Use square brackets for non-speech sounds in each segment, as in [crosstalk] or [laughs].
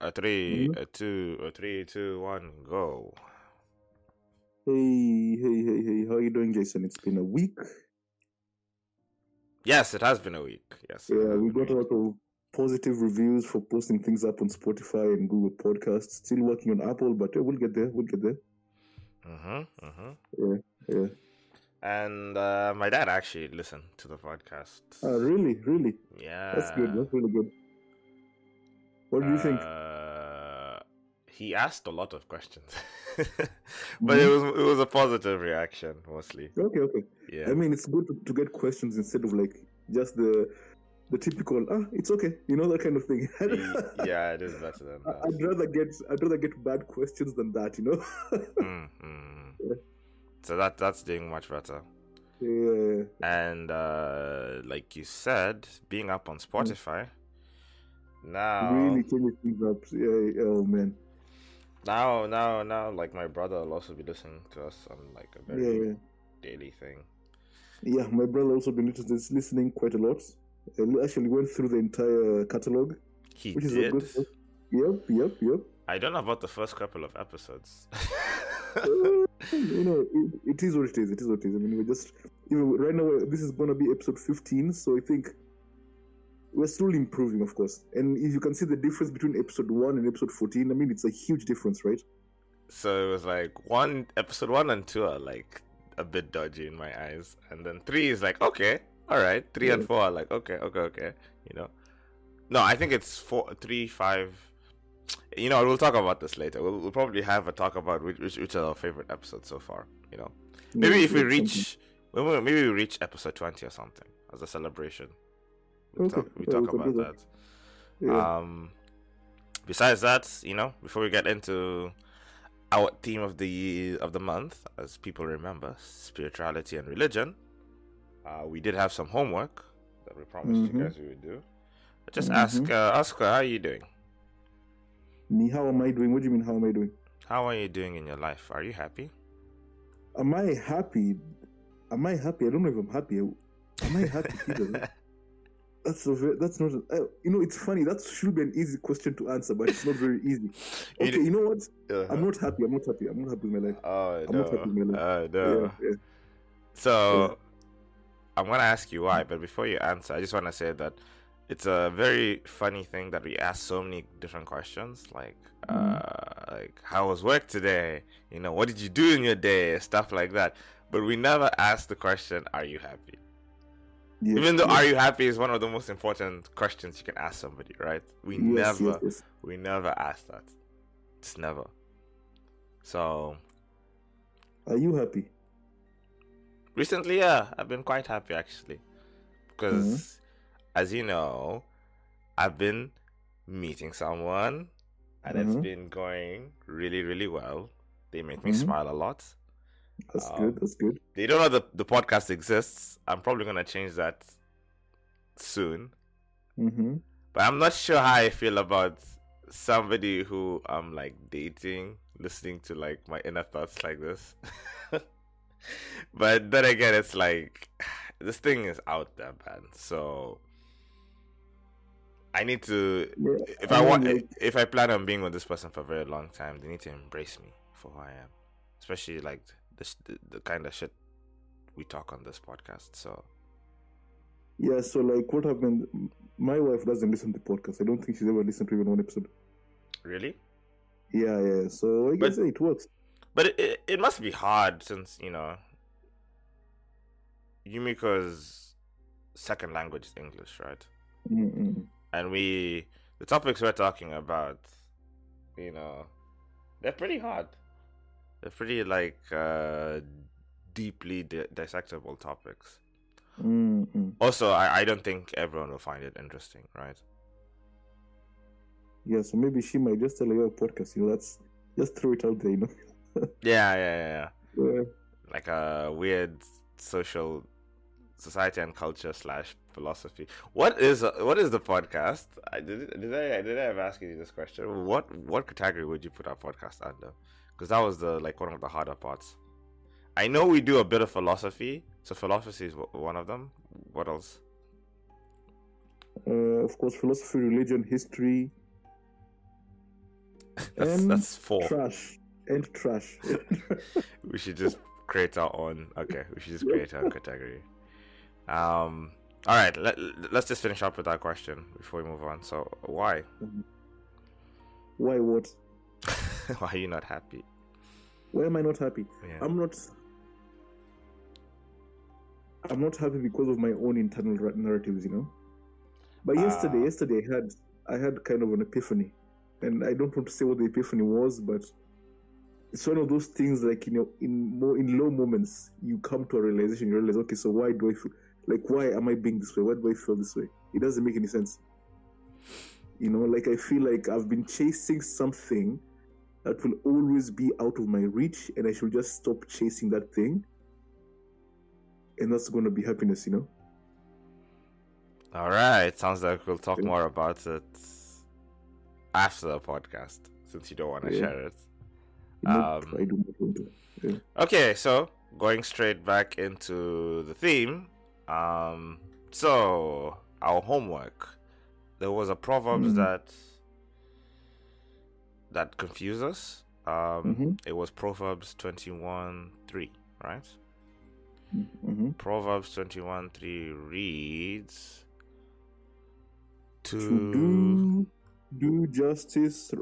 A 3 mm-hmm. a two, a three, two, one, go. Hey, hey, hey, hey! How are you doing, Jason? It's been a week. Yes, it has been a week. Yes. Yeah, we got a lot of positive reviews for posting things up on Spotify and Google Podcasts. Still working on Apple, but we'll get there. We'll get there. Mhm. Mhm. Yeah. Yeah. And uh, my dad actually listened to the podcast. Oh, really? Really? Yeah. That's good. That's really good. What do you think? Uh, he asked a lot of questions, [laughs] but mm-hmm. it was it was a positive reaction mostly. Okay, okay. Yeah. I mean, it's good to, to get questions instead of like just the the typical ah it's okay you know that kind of thing [laughs] yeah it is better than that i'd rather get i'd rather get bad questions than that you know [laughs] mm-hmm. yeah. so that that's doing much better yeah and uh like you said being up on spotify mm. Now really changing things up. Yeah, oh man. Now, now, now, like my brother will also be listening to us on like a very yeah, yeah. daily thing. Yeah, my brother also been listening quite a lot. I actually went through the entire catalog. He which did. Is a good, yep, yep, yep. I don't know about the first couple of episodes. [laughs] uh, you know, it, it is what it is. It is what it is. I mean, we're just you know, right now. This is gonna be episode fifteen, so I think we're slowly improving, of course. And if you can see the difference between episode one and episode fourteen, I mean, it's a huge difference, right? So it was like one episode one and two are like a bit dodgy in my eyes, and then three is like okay, all right. Three yeah. and four are like okay, okay, okay. You know, no, I think it's four, three, five. You know, we'll talk about this later. We'll, we'll probably have a talk about which, which, which are our favorite episodes so far. You know, maybe if we reach, maybe we reach episode twenty or something as a celebration. We okay. talk, we yeah, talk we about that. that. Yeah. Um, besides that, you know, before we get into our theme of the of the month, as people remember, spirituality and religion, uh, we did have some homework that we promised mm-hmm. you guys we would do. But just mm-hmm. ask uh, Oscar, how are you doing? Me, how am I doing? What do you mean? How am I doing? How are you doing in your life? Are you happy? Am I happy? Am I happy? I don't know if I'm happy. Am I happy? [laughs] That's a very, that's not a, uh, you know it's funny that should be an easy question to answer but it's not very easy. [laughs] Okay, you know what? Uh-huh. I'm not happy. I'm not happy. I'm not happy with my life. Oh I'm no. not happy with my life. Uh, no. Yeah, yeah. So yeah. I'm gonna ask you why, but before you answer, I just want to say that it's a very funny thing that we ask so many different questions, like mm-hmm. uh, like how was work today? You know, what did you do in your day? Stuff like that. But we never ask the question, "Are you happy?" Yes, Even though yes. "Are you happy?" is one of the most important questions you can ask somebody, right? We yes, never, we never ask that. It's never. So, are you happy? Recently, yeah, I've been quite happy actually, because mm-hmm. as you know, I've been meeting someone, and mm-hmm. it's been going really, really well. They make me mm-hmm. smile a lot. That's um, good. That's good. They don't know the the podcast exists. I'm probably gonna change that soon. Mm-hmm. But I'm not sure how I feel about somebody who I'm like dating, listening to like my inner thoughts like this. [laughs] but then again, it's like [sighs] this thing is out there, man. So I need to. Yeah, if I, I want, if I plan on being with this person for a very long time, they need to embrace me for who I am, especially like the, the, the kind of shit we talk on this podcast. So yeah, so like what happened? My wife doesn't listen to podcasts. I don't think she's ever listened to even one episode. Really? Yeah, yeah. So I guess but, it works. But it, it, it must be hard since you know Yumiko's second language is English, right? Mm-mm. And we the topics we're talking about, you know, they're pretty hard. They're pretty like uh, deeply di- dissectable topics. Mm-hmm. Also, I, I don't think everyone will find it interesting, right? Yeah, so maybe she might just tell you a podcast. You know, let's just throw it out there. You know. [laughs] yeah, yeah, yeah, yeah. Like a weird social society and culture slash philosophy. What is what is the podcast? I did did I did I ever ask you this question? What what category would you put our podcast under? Because that was the like one of the harder parts. I know we do a bit of philosophy, so philosophy is one of them. What else? Uh, of course, philosophy, religion, history. [laughs] That's, and that's four. trash and trash. [laughs] We should just create our own. Okay, we should just create our own category. Um. All right. Let, let's just finish up with that question before we move on. So, why? Why what? [laughs] [laughs] why are you not happy? Why am I not happy? Yeah. I'm not. I'm not happy because of my own internal narratives, you know. But yesterday, Ah. yesterday I had I had kind of an epiphany, and I don't want to say what the epiphany was, but it's one of those things like you know, in more in low moments, you come to a realization. You realize, okay, so why do I feel like why am I being this way? Why do I feel this way? It doesn't make any sense. You know, like I feel like I've been chasing something that will always be out of my reach, and I should just stop chasing that thing. And that's going to be happiness, you know? All right. Sounds like we'll talk Yeah. more about it after the podcast, since you don't want to Yeah. share it. Um, I do not want to. Yeah. Okay, so going straight back into the theme. Um, so our homework. There was a proverbs Mhm. that that confused us. Um, Mhm. it was Proverbs twenty one three, right? hmm Proverbs twenty one three reads to, To do, do justice,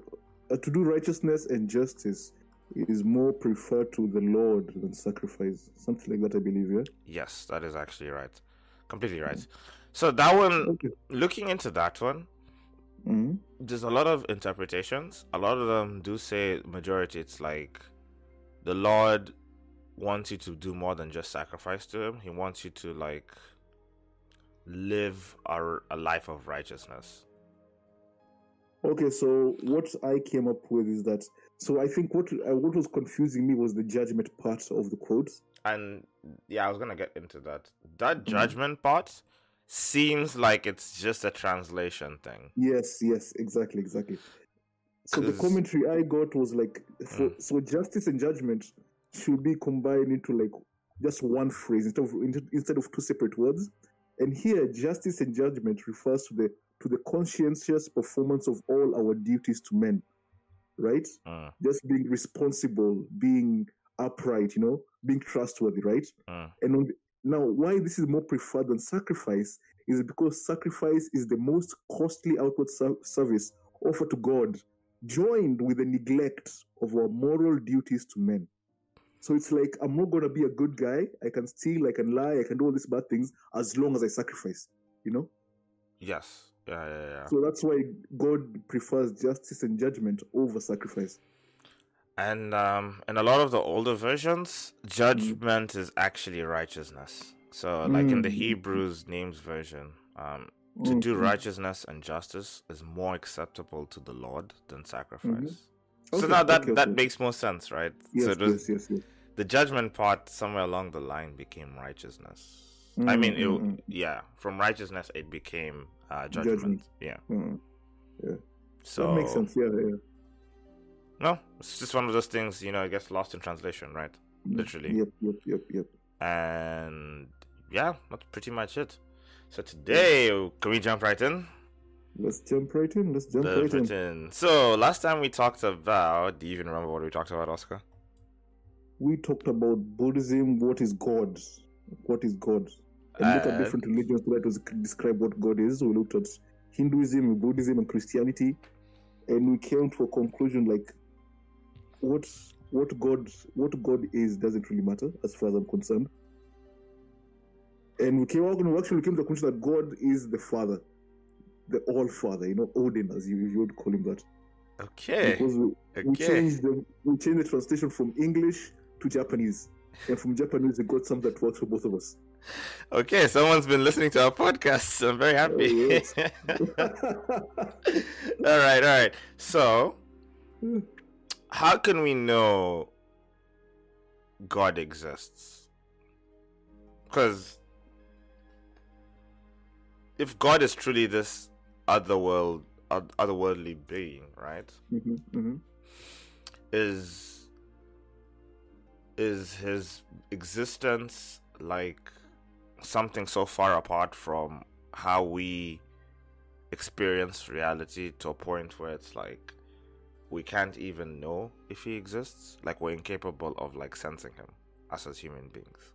uh, to do righteousness and justice is more preferred to the Lord than sacrifice. Something like that, I believe, yeah? yes, that is actually right, completely right. So that one, Okay. looking into that one, hmm there's a lot of interpretations. A lot of them do say majority. It's like the Lord wants you to do more than just sacrifice to Him. He wants you to like live a, a life of righteousness. Okay, so what I came up with is that. So I think what uh, what was confusing me was the judgment part of the quote. And yeah, I was gonna get into that. That Mhm. judgment part seems like it's just a translation thing. Yes, yes, exactly, exactly. So the commentary I got was like, for, Mm. so justice and judgment should be combined into like just one phrase instead of instead of two separate words. And here, justice and judgment refers to the to the conscientious performance of all our duties to men, right? Mm, Just being responsible, being upright, you know, being trustworthy, right? mm, And on the, now, why this is more preferred than sacrifice is because sacrifice is the most costly outward service offered to God, joined with the neglect of our moral duties to men. So it's like I'm not gonna be a good guy. I can steal, I can lie, I can do all these bad things as long as I sacrifice. You know. yes. Yeah, yeah, yeah. So that's why God prefers justice and judgment over sacrifice. And um, in a lot of the older versions, judgment is actually righteousness. So, like in the Mm. Hebrews names version, um, to do Mhm. righteousness and justice is more acceptable to the Lord than sacrifice. So Okay, now that okay, that makes more sense, right? Yes, so was, yes, yes, yes. the judgment part somewhere along the line became righteousness. I mean, it, Mm, mm, mm. yeah, from righteousness it became uh, judgment. Judgment. Yeah. Mm. So that makes sense. Yeah, yeah. No, it's just one of those things, you know, it gets lost in translation, right? Literally. Yep, yep, yep, yep. And yeah, that's pretty much it. So today, can we jump right in? Let's jump right in. Let's jump Jump right in. in. So last time we talked about, do you even remember what we talked about, Oscar? We talked about Buddhism. What is God? What is God? And look at Uh, different religions try to describe what God is. We looked at Hinduism, Buddhism, and Christianity, and we came to a conclusion like what what God what God is doesn't really matter as far as I'm concerned. And we came out and we actually came to the conclusion that God is the Father, the All Father, you know, Odin, as you, you would call him that. Okay. Because we, we changed the we changed the translation from English to Japanese, and from Japanese we got something that works for both of us. Okay, someone's been listening to our podcast. I'm very happy. Oh, [laughs] all right, all right. So, hmm. How can we know God exists? Because if God is truly this otherworld, oth- otherworldly being, right? Mhm, mhm. Is is his existence like something so far apart from how we experience reality to a point where it's like we can't even know if he exists. Like we're incapable of like sensing him us as human beings.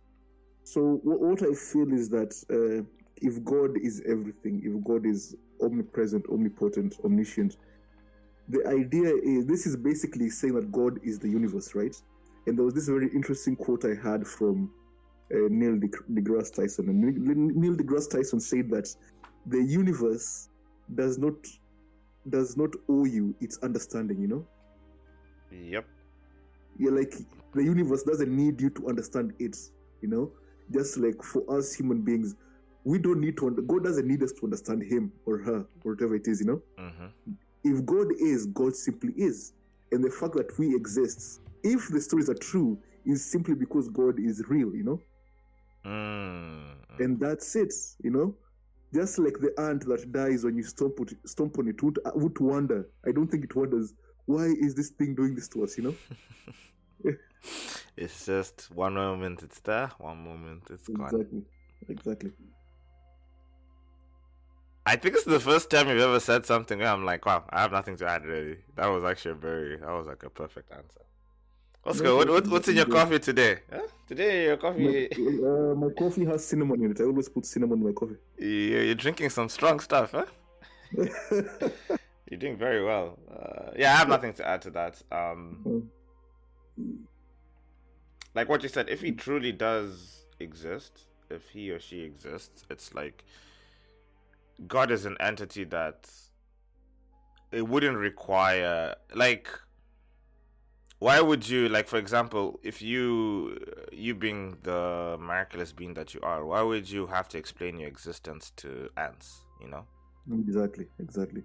So what, I feel is that uh, if God is everything, if God is omnipresent, omnipotent, omniscient, the idea is this is basically saying that God is the universe, right? And there was this very interesting quote I had from uh, Neil deGrasse Tyson. And Neil deGrasse Tyson said that the universe does not does not owe you its understanding. You know, Yep. you're like the universe doesn't need you to understand it. You know, just like for us human beings, we don't need to. under- God doesn't need us to understand him or her or whatever it is. You know Mm-hmm. if God is, God simply is. And the fact that we exist, if the stories are true, is simply because God is real, you know? Mm. And that's it, you know? Just like the ant that dies when you stomp, it, stomp on it, would, uh, would wonder. I don't think it wonders, why is this thing doing this to us, you know? [laughs] It's just one moment it's there, one moment it's gone. Exactly. Exactly. I think it's the first time you've ever said something where I'm like, wow, I have nothing to add really. That was actually a very, that was like a perfect answer. Oscar, No, what, what, what's in your coffee today? Huh? Today, your My, coffee, uh, my coffee has cinnamon in it. I always put cinnamon in my coffee. you're, you're drinking some strong stuff, huh? [laughs] You're doing very well. Uh, yeah, I have nothing to add to that. Um, like what you said, if he truly does exist, if he or she exists, it's like God is an entity that it wouldn't require like why would you like for example if you you being the miraculous being that you are why would you have to explain your existence to ants you know exactly. Exactly.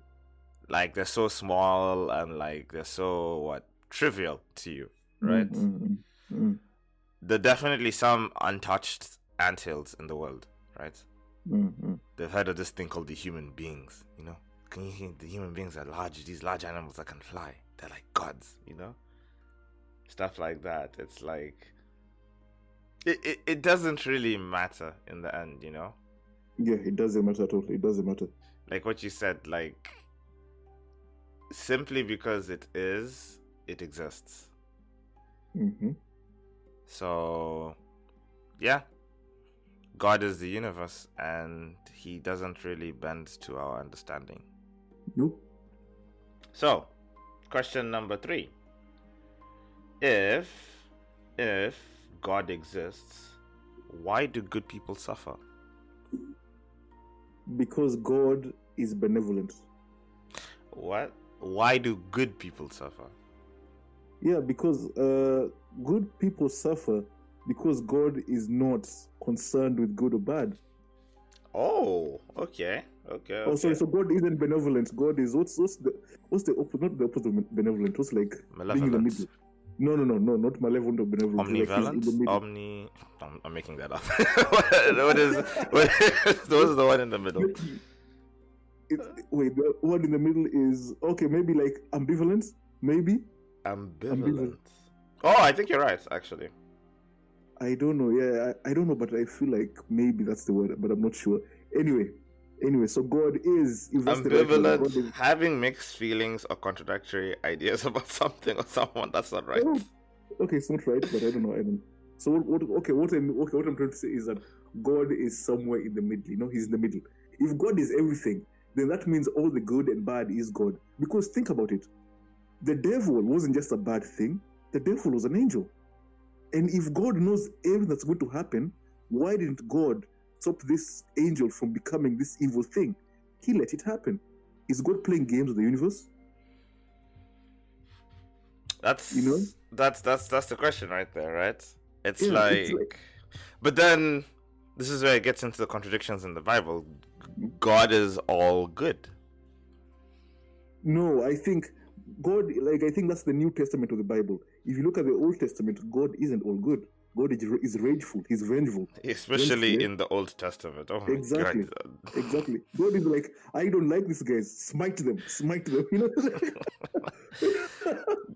like they're so small and like they're so what trivial to you right Mm, mm, mm, mm, there are definitely some untouched ant hills in the world right mm, mm. they've heard of this thing called the human beings you know can you hear the human beings are large these large animals that can fly they're like gods you know stuff like that it's like it, it, it doesn't really matter in the end you know Yeah, it doesn't matter at all. It doesn't matter. like what you said like simply because it is it exists Mm-hmm. so yeah god is the universe and he doesn't really bend to our understanding Nope. so question number 3 if if god exists why do good people suffer Because God is benevolent. what why do good people suffer Yeah, because uh, good people suffer because God is not concerned with good or bad. oh okay okay, Oh, sorry. So God isn't benevolent. God is what's what's the what's the opposite? Not the opposite of benevolent. What's like being in the middle? No, no, no, no, not malevolent or benevolent. Like Omnivalent? middle. Omni. I'm, I'm making that up. what, [laughs] what is what is the one in the middle? It, wait, the one in the middle is okay. Maybe like ambivalent. Maybe Ambivalent. Oh, I think you're right. Actually, I don't know. Yeah, I, I don't know, but I feel like maybe that's the word, but I'm not sure. Anyway, anyway, so God is if that's the right word, ambivalent, God is- having mixed feelings or contradictory ideas [laughs] about something or someone. That's not right. Oh, okay, it's not right, but I don't know. I don't. So what? what okay, what I'm okay. What I'm trying to say is that God is somewhere in the middle. You know, He's in the middle. If God is everything, then that means all the good and bad is God. Because think about it, the devil wasn't just a bad thing. The devil was an angel. And if God knows everything that's going to happen, why didn't God stop this angel from becoming this evil thing? He let it happen. Is God playing games with the universe? That's You know? that's that's that's the question right there, right? It's, Yeah, like, it's like- but then this is where it gets into the contradictions in the Bible. God is all good. No, I think God, like, I think that's the New Testament of the Bible. If you look at the Old Testament, God isn't all good. God is, is rageful, He's vengeful. Especially yeah. in the Old Testament. Oh Exactly. god. [laughs] Exactly. God is like, I don't like these guys. Smite them. Smite them. [laughs] You know?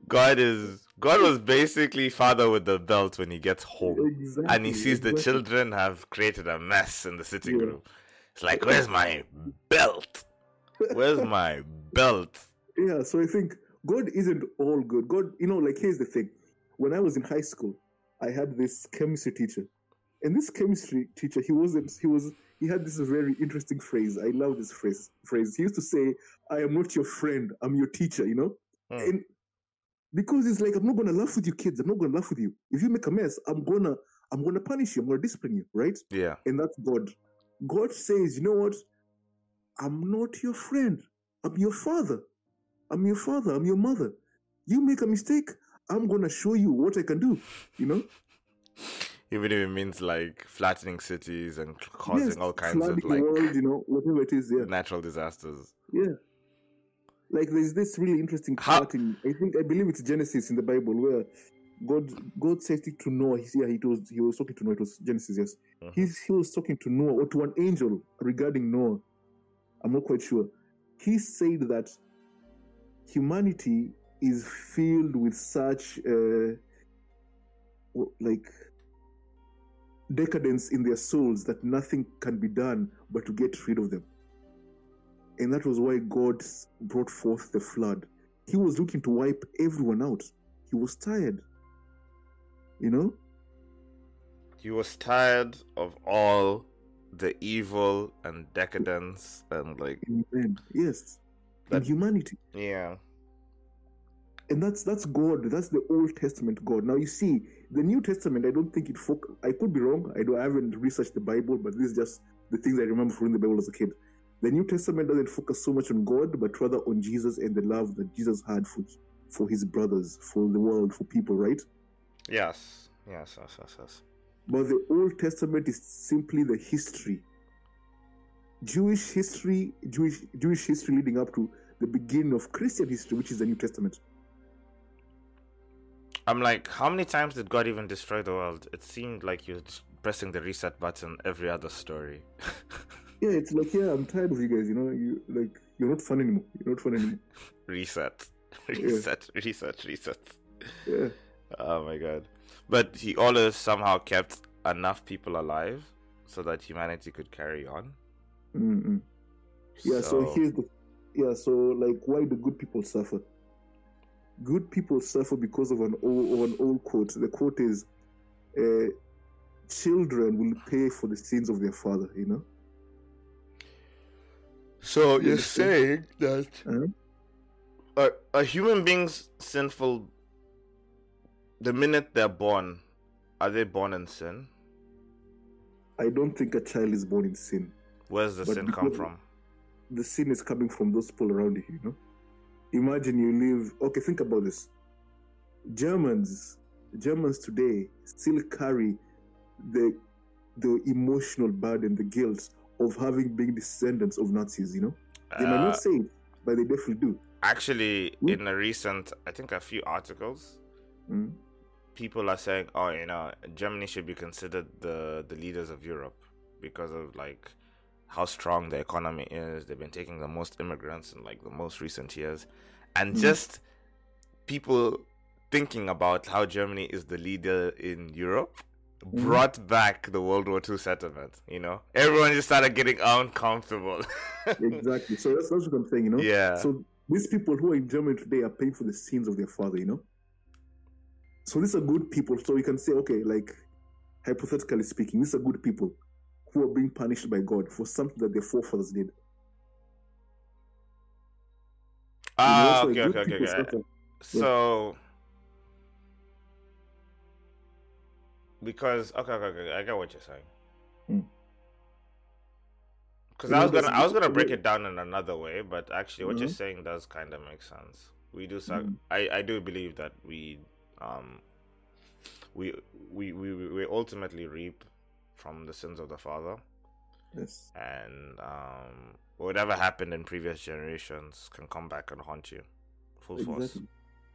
God is God was basically father with the belt when he gets home. exactly. And he sees the children have created a mess in the sitting Yeah. room. It's like, where's my belt? Where's [laughs] my belt? Yeah, so I think God isn't all good. God, you know, like here's the thing. When I was in high school, I had this chemistry teacher, and this chemistry teacher, he wasn't. He was. He had this very interesting phrase. I love this phrase. Phrase. He used to say, "I am not your friend. I'm your teacher." You know, Hmm. and because it's like I'm not gonna laugh with you, kids. I'm not gonna laugh with you. If you make a mess, I'm gonna. I'm gonna punish you. I'm gonna discipline you. Right? Yeah. and that's God. God says, you know what? I'm not your friend. I'm your father. I'm your father. I'm your mother. You make a mistake, I'm gonna show you what I can do. You know? Even if it means like flattening cities and causing Yes, all kinds of like world, you know, whatever it is. Yeah, natural disasters. yeah. Like there's this really interesting How- part in I think I believe it's Genesis in the Bible where God God said it to Noah. He, yeah, he was he was talking to Noah. It was Genesis. Yes. Mm-hmm. He's, he was talking to Noah or to an angel regarding Noah. I'm not quite sure. He said that humanity is filled with such uh, like decadence in their souls that nothing can be done but to get rid of them. And that was why God brought forth the flood. He was looking to wipe everyone out. He was tired. You know? He was tired of all the evil and decadence and like Amen. Yes. And That- humanity. yeah. And that's that's God. That's the Old Testament God. Now you see, the New Testament. I don't think it. Foc- I could be wrong. I don't. I haven't researched the Bible, but this is just the things I remember from the Bible as a kid. The New Testament doesn't focus so much on God, but rather on Jesus and the love that Jesus had for for his brothers, for the world, for people. Right? Yes. Yes. Yes. Yes. Yes. But the Old Testament is simply the history. Jewish history, Jewish Jewish history leading up to the beginning of Christian history, which is the New Testament. I'm like, how many times did God even destroy the world? It seemed like he was just pressing the reset button every other story. [laughs] Yeah, it's like, yeah, I'm tired of you guys. You know, you like you're not fun anymore. You're not fun anymore. reset, [laughs] reset, reset, reset. Yeah, Oh my god! But he always somehow kept enough people alive so that humanity could carry on. Mm-mm. yeah. So, here's the, yeah. So like, why do good people suffer? Good people suffer because of an old, of an old quote. The quote is, uh, "Children will pay for the sins of their father." You know. So you're saying that Uh-huh. are, are human beings sinful the minute they're born? Are they born in sin? I don't think a child is born in sin. Where's the But sin come from? The sin is coming from those people around you. You know. Imagine you live. Okay, think about this. Germans, Germans today still carry the the emotional burden, the guilt of having been descendants of Nazis. You know, they might Uh, not say it, but they definitely do. Actually, Hmm? in a recent, I think a few articles, Mm. people are saying, "Oh, you know, Germany should be considered the the leaders of Europe because of like how strong the economy is. They've been taking the most immigrants in like the most recent years, and Mm. just people thinking about how Germany is the leader in Europe." Mm-hmm. Brought back the World War II sentiment, you know. Everyone just started getting uncomfortable. [laughs] Exactly. So that's, that's what I'm saying. You know. Yeah. So these people who are in Germany today are paying for the sins of their father. You know. So these are good people. So you can say, okay, like hypothetically speaking, these are good people who are being punished by God for something that their forefathers did. You know, Ah, so okay, okay, okay, okay. So, because okay, okay, okay, I get what you're saying. Hmm. Because I was gonna, I was gonna break it down in another way, but actually, what you're Mhm. saying does kind of make sense. We do, suck. Mhm. I, I do believe that we, um, we, we, we we ultimately reap from the sins of the father, Yes. and um, whatever happened in previous generations can come back and haunt you, full force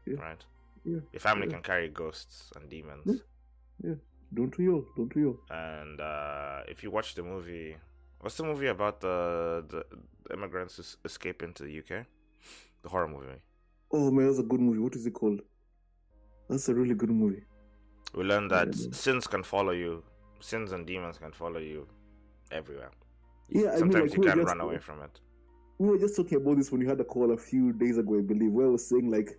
Yeah. right? Yeah, Your family yeah. can carry ghosts and demons. Yeah. Don't we all? Don't we all? And uh, if you watch the movie, what's the movie about the the immigrants escape into the UK? The horror movie. Oh man, that's a good movie. What is it called? That's a really good movie. We learn that sins can follow you, sins and demons can follow you everywhere. Yeah, I mean, Sometimes like, you can't just- run away from it. we were just talking about this when you had a call a few days ago, I believe, where I was saying like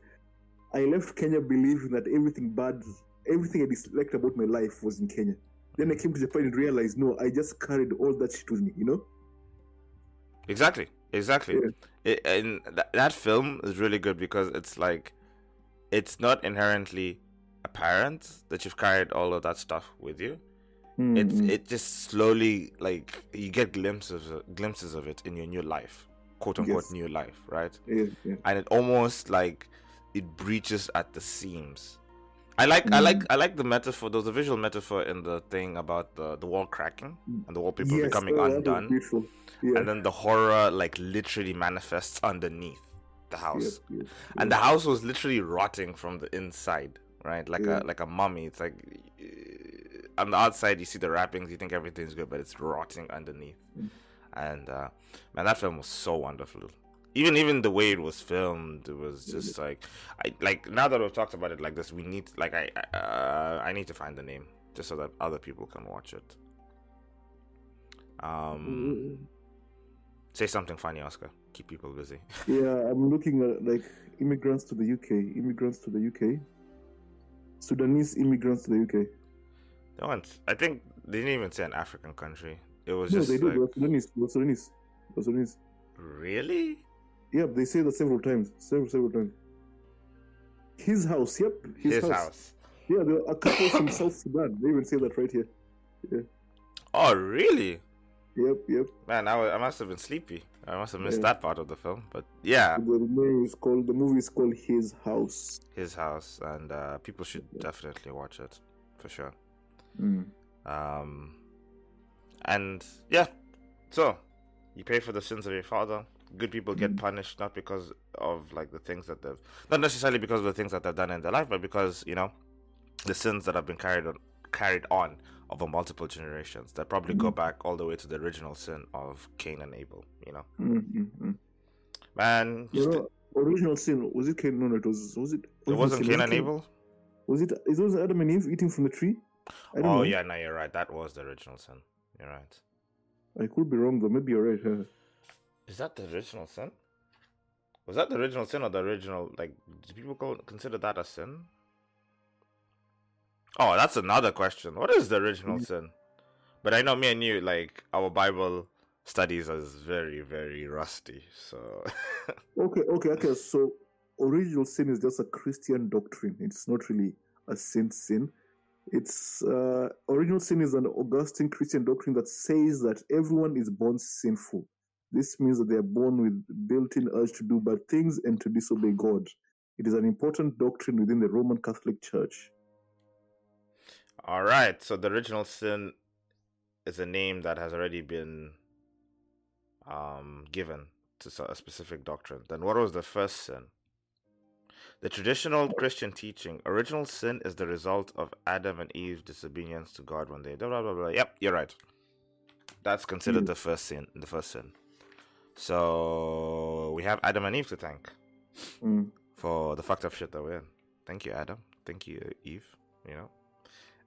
I left Kenya believing that everything bad, everything I disliked about my life was in Kenya. Then I mm. came to Japan and realized, no, I just carried all that shit with me, you know? Exactly, exactly. Yeah. It, and th- that film is really good because it's like, it's not inherently apparent that you've carried all of that stuff with you. Mm, mm. it just slowly like you get glimpses glimpses of it in your new life, quote unquote Yes. new life, right? yeah, yeah. and it almost like it breaches at the seams. I like I like I like the metaphor. There was a visual metaphor in the thing about the the wall cracking and the wallpaper Yes, becoming oh, undone, Yeah. and then the horror like literally manifests underneath the house, yeah, yeah, and the house was literally rotting from the inside, right? Like a like a mummy. It's like on the outside you see the wrappings, you think everything's good, but it's rotting underneath. Mm. And uh, man, that film was so wonderful. Even even the way it was filmed, it was just like I like now that we've talked about it like this, we need like I I- uh, I need to find the name just so that other people can watch it. Um, Mm, say something funny, Oscar. Keep people busy. [laughs] yeah, I'm looking at like immigrants to the UK, immigrants to the UK, Sudanese immigrants to the UK. They weren't. I think they didn't even say an African country. It was No, just they do. like Sudanese. They're Sudanese. Sudanese. really. Yeah, they say that several times, several several times. His house. Yep, his, His house. house. Yeah, there are a couple from South Sudan. They even say that right here. Yeah. Oh, really? Yep, yep. Man, I, I must have been sleepy. I must have missed Yeah. that part of the film. But yeah, The movie is called. The movie is called His House. his house, and uh, people should definitely watch it for sure. Mm. Um, and yeah, so you pay for the sins of your father. Good people get Mhm. punished not because of like the things that they've not necessarily because of the things that they've done in their life, but because you know the sins that have been carried on carried on over multiple generations that probably go Mhm. back all the way to the original sin of Cain and Abel. You know, Mm, mm, mm. man, You know, original sin was it Cain? No, no, it was. Was it? it wasn't? Cain Was and Abel. Was it? It was Adam and Eve eating from the tree. Oh know. yeah, no, you're right. That was the original sin. You're right. I could be wrong though. Maybe you're right. huh? Is that the original sin? Was that the original sin or the original like? Do people call, consider that a sin? Oh, that's another question. What is the original sin? But I know me and you like our Bible studies is very very rusty. So [laughs] Okay, okay, okay. So original sin is just a Christian doctrine. It's not really a sin sin. It's uh, original sin is an Augustine Christian doctrine that says that everyone is born sinful. This means that they are born with built-in urge to do bad things and to disobey God. It is an important doctrine within the Roman Catholic Church. all right. So the original sin is a name that has already been um given to a specific doctrine. Then what was the first sin? The traditional Christian teaching, original sin is the result of Adam and Eve's disobedience to God one day. blah blah blah. blah. Yep, you're right. That's considered Mm. the first sin. The first sin. So we have Adam and Eve to thank Mm. for the fucked up shit that we're in. Thank you, Adam. Thank you, Eve. You know,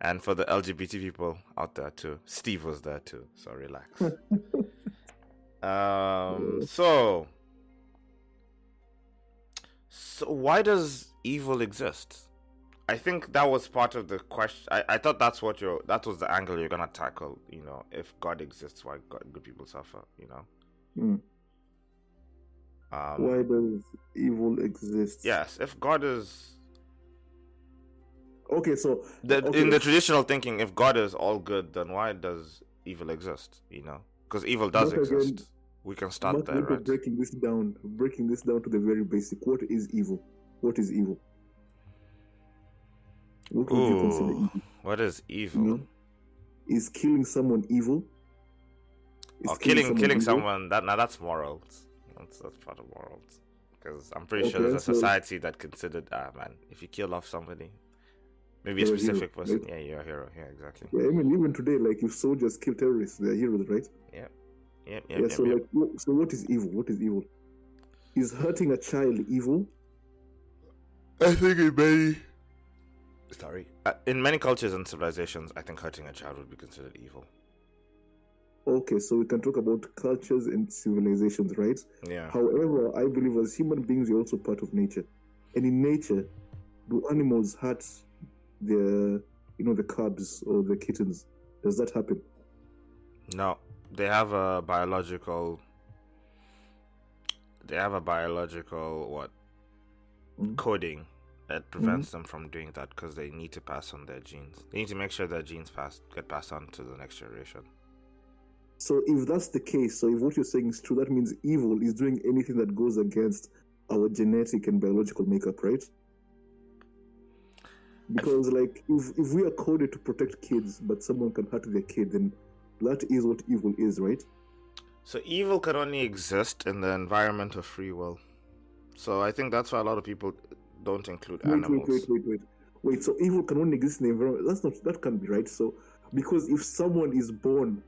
and for the LGBT people out there too. Steve was there too, so relax. [laughs] um. So. So why does evil exist? I think that was part of the question. I, I thought that's what you're. That was the angle you're gonna tackle. You know, if God exists, why God, good people suffer? You know. Mm. Um, Why does evil exist? Yes, if God is Okay, so the, Okay. in the traditional thinking, if God is all good, then why does evil exist? You know, because evil does But again- exist. We can start But there, right? breaking this down, breaking this down to the very basic. What is evil? What is evil? What would you consider evil? what is evil? know, Is killing someone evil? Is oh, killing killing evil? someone that now that's morals. That's that's part of morals. Because I'm pretty sure there's a so- society that considered ah man, if you kill off somebody, maybe a You're a hero, specific person, right? yeah, you're a hero. Yeah, exactly. Yeah, I mean, even today, like if soldiers kill terrorists, they're heroes, right? Yep. Yep. Yeah. Yep. Yep. so, yep. like, so what is evil? What is evil? Is hurting a child evil? I think it may. Sorry. Uh, in many cultures and civilizations, I think hurting a child would be considered evil. Okay, so we can talk about cultures and civilizations, right? Yeah. However, I believe as human beings, we're also part of nature. And in nature, do animals hurt the, you know, the cubs or the kittens? Does that happen? No, they have a biological. They have a biological what Mhm. coding that prevents them from doing that because they need to pass on their genes. They need to make sure their genes pass get passed on to the next generation. So if that's the case, so if what you're saying is true, that means evil is doing anything that goes against our genetic and biological makeup, right? Because like if if we are coded to protect kids, but someone can hurt their kid, then that is what evil is, right? So evil can only exist in the environment of free will. So I think that's why a lot of people don't include Wait, animals. wait, wait, wait, wait. Wait, so evil can only exist in the environment. That's not that can't be right. So because if someone is born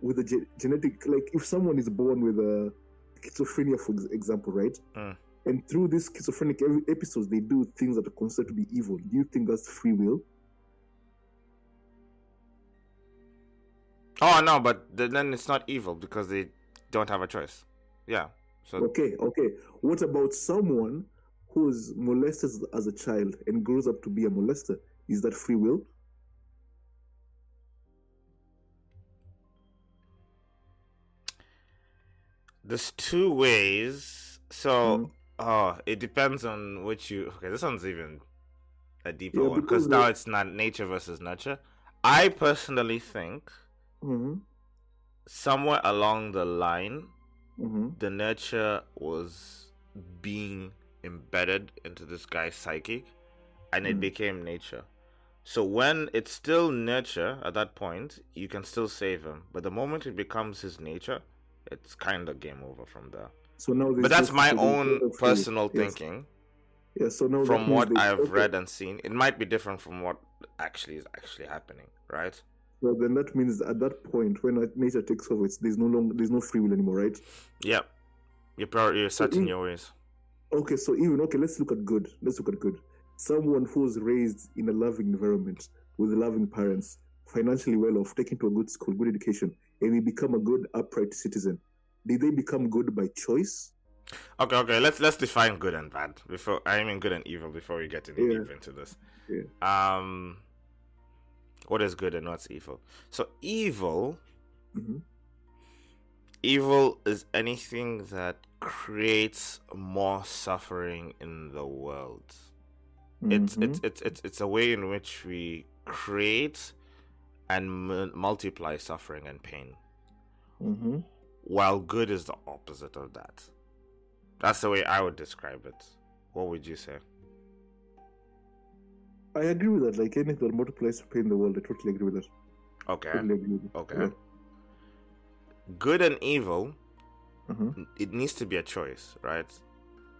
with a ge- genetic like if someone is born with a schizophrenia, for example, right? Mm. And through these schizophrenic episodes, they do things that are considered to be evil. Do you think that's free will? Oh no, but then it's not evil because they don't have a choice. Yeah. So Okay, okay. What about someone who's molested as a child and grows up to be a molester? Is that free will? there's two ways. So Mm. oh, it depends on which you. Okay, this one's even a deeper Yeah, one because because now it's not nature versus nurture. I personally think Mm-hmm. somewhere along the line, Mm-hmm. the nurture was being embedded into this guy's psyche and it Mm. became nature. So when it's still nurture at that point, you can still save him. But the moment it becomes his nature, it's kind of game over from there. So now, But that's my own personal Yes. thinking Yeah. So now from what I've okay. read and seen. It might be different from what actually is actually happening, right? Well, then that means at that point, when nature takes over, it's, there's no longer there's no free will anymore, right? Yeah, You're probably you're set in in- your ways. Okay, so even okay, let's look at good. Let's look at good. Someone who's raised in a loving environment with loving parents, financially well off, taken to a good school, good education, and they become a good, upright citizen. Did they become good by choice? Okay, okay. Let's let's define good and bad before I mean good and evil before we get any Yeah. deep into this. Yeah. Um, what is good and what's evil? So evil, hmm evil is anything that creates more suffering in the world. It's Mm-hmm. it's it's it's it's a way in which we create and m- multiply suffering and pain. hmm While good is the opposite of that. That's the way I would describe it. What would you say? I agree with that. Like anything that multiplies pain in the world, I totally agree with that. Okay. Totally agree with that. Okay. Good and evil, Yeah. Mhm. it needs to be a choice, right?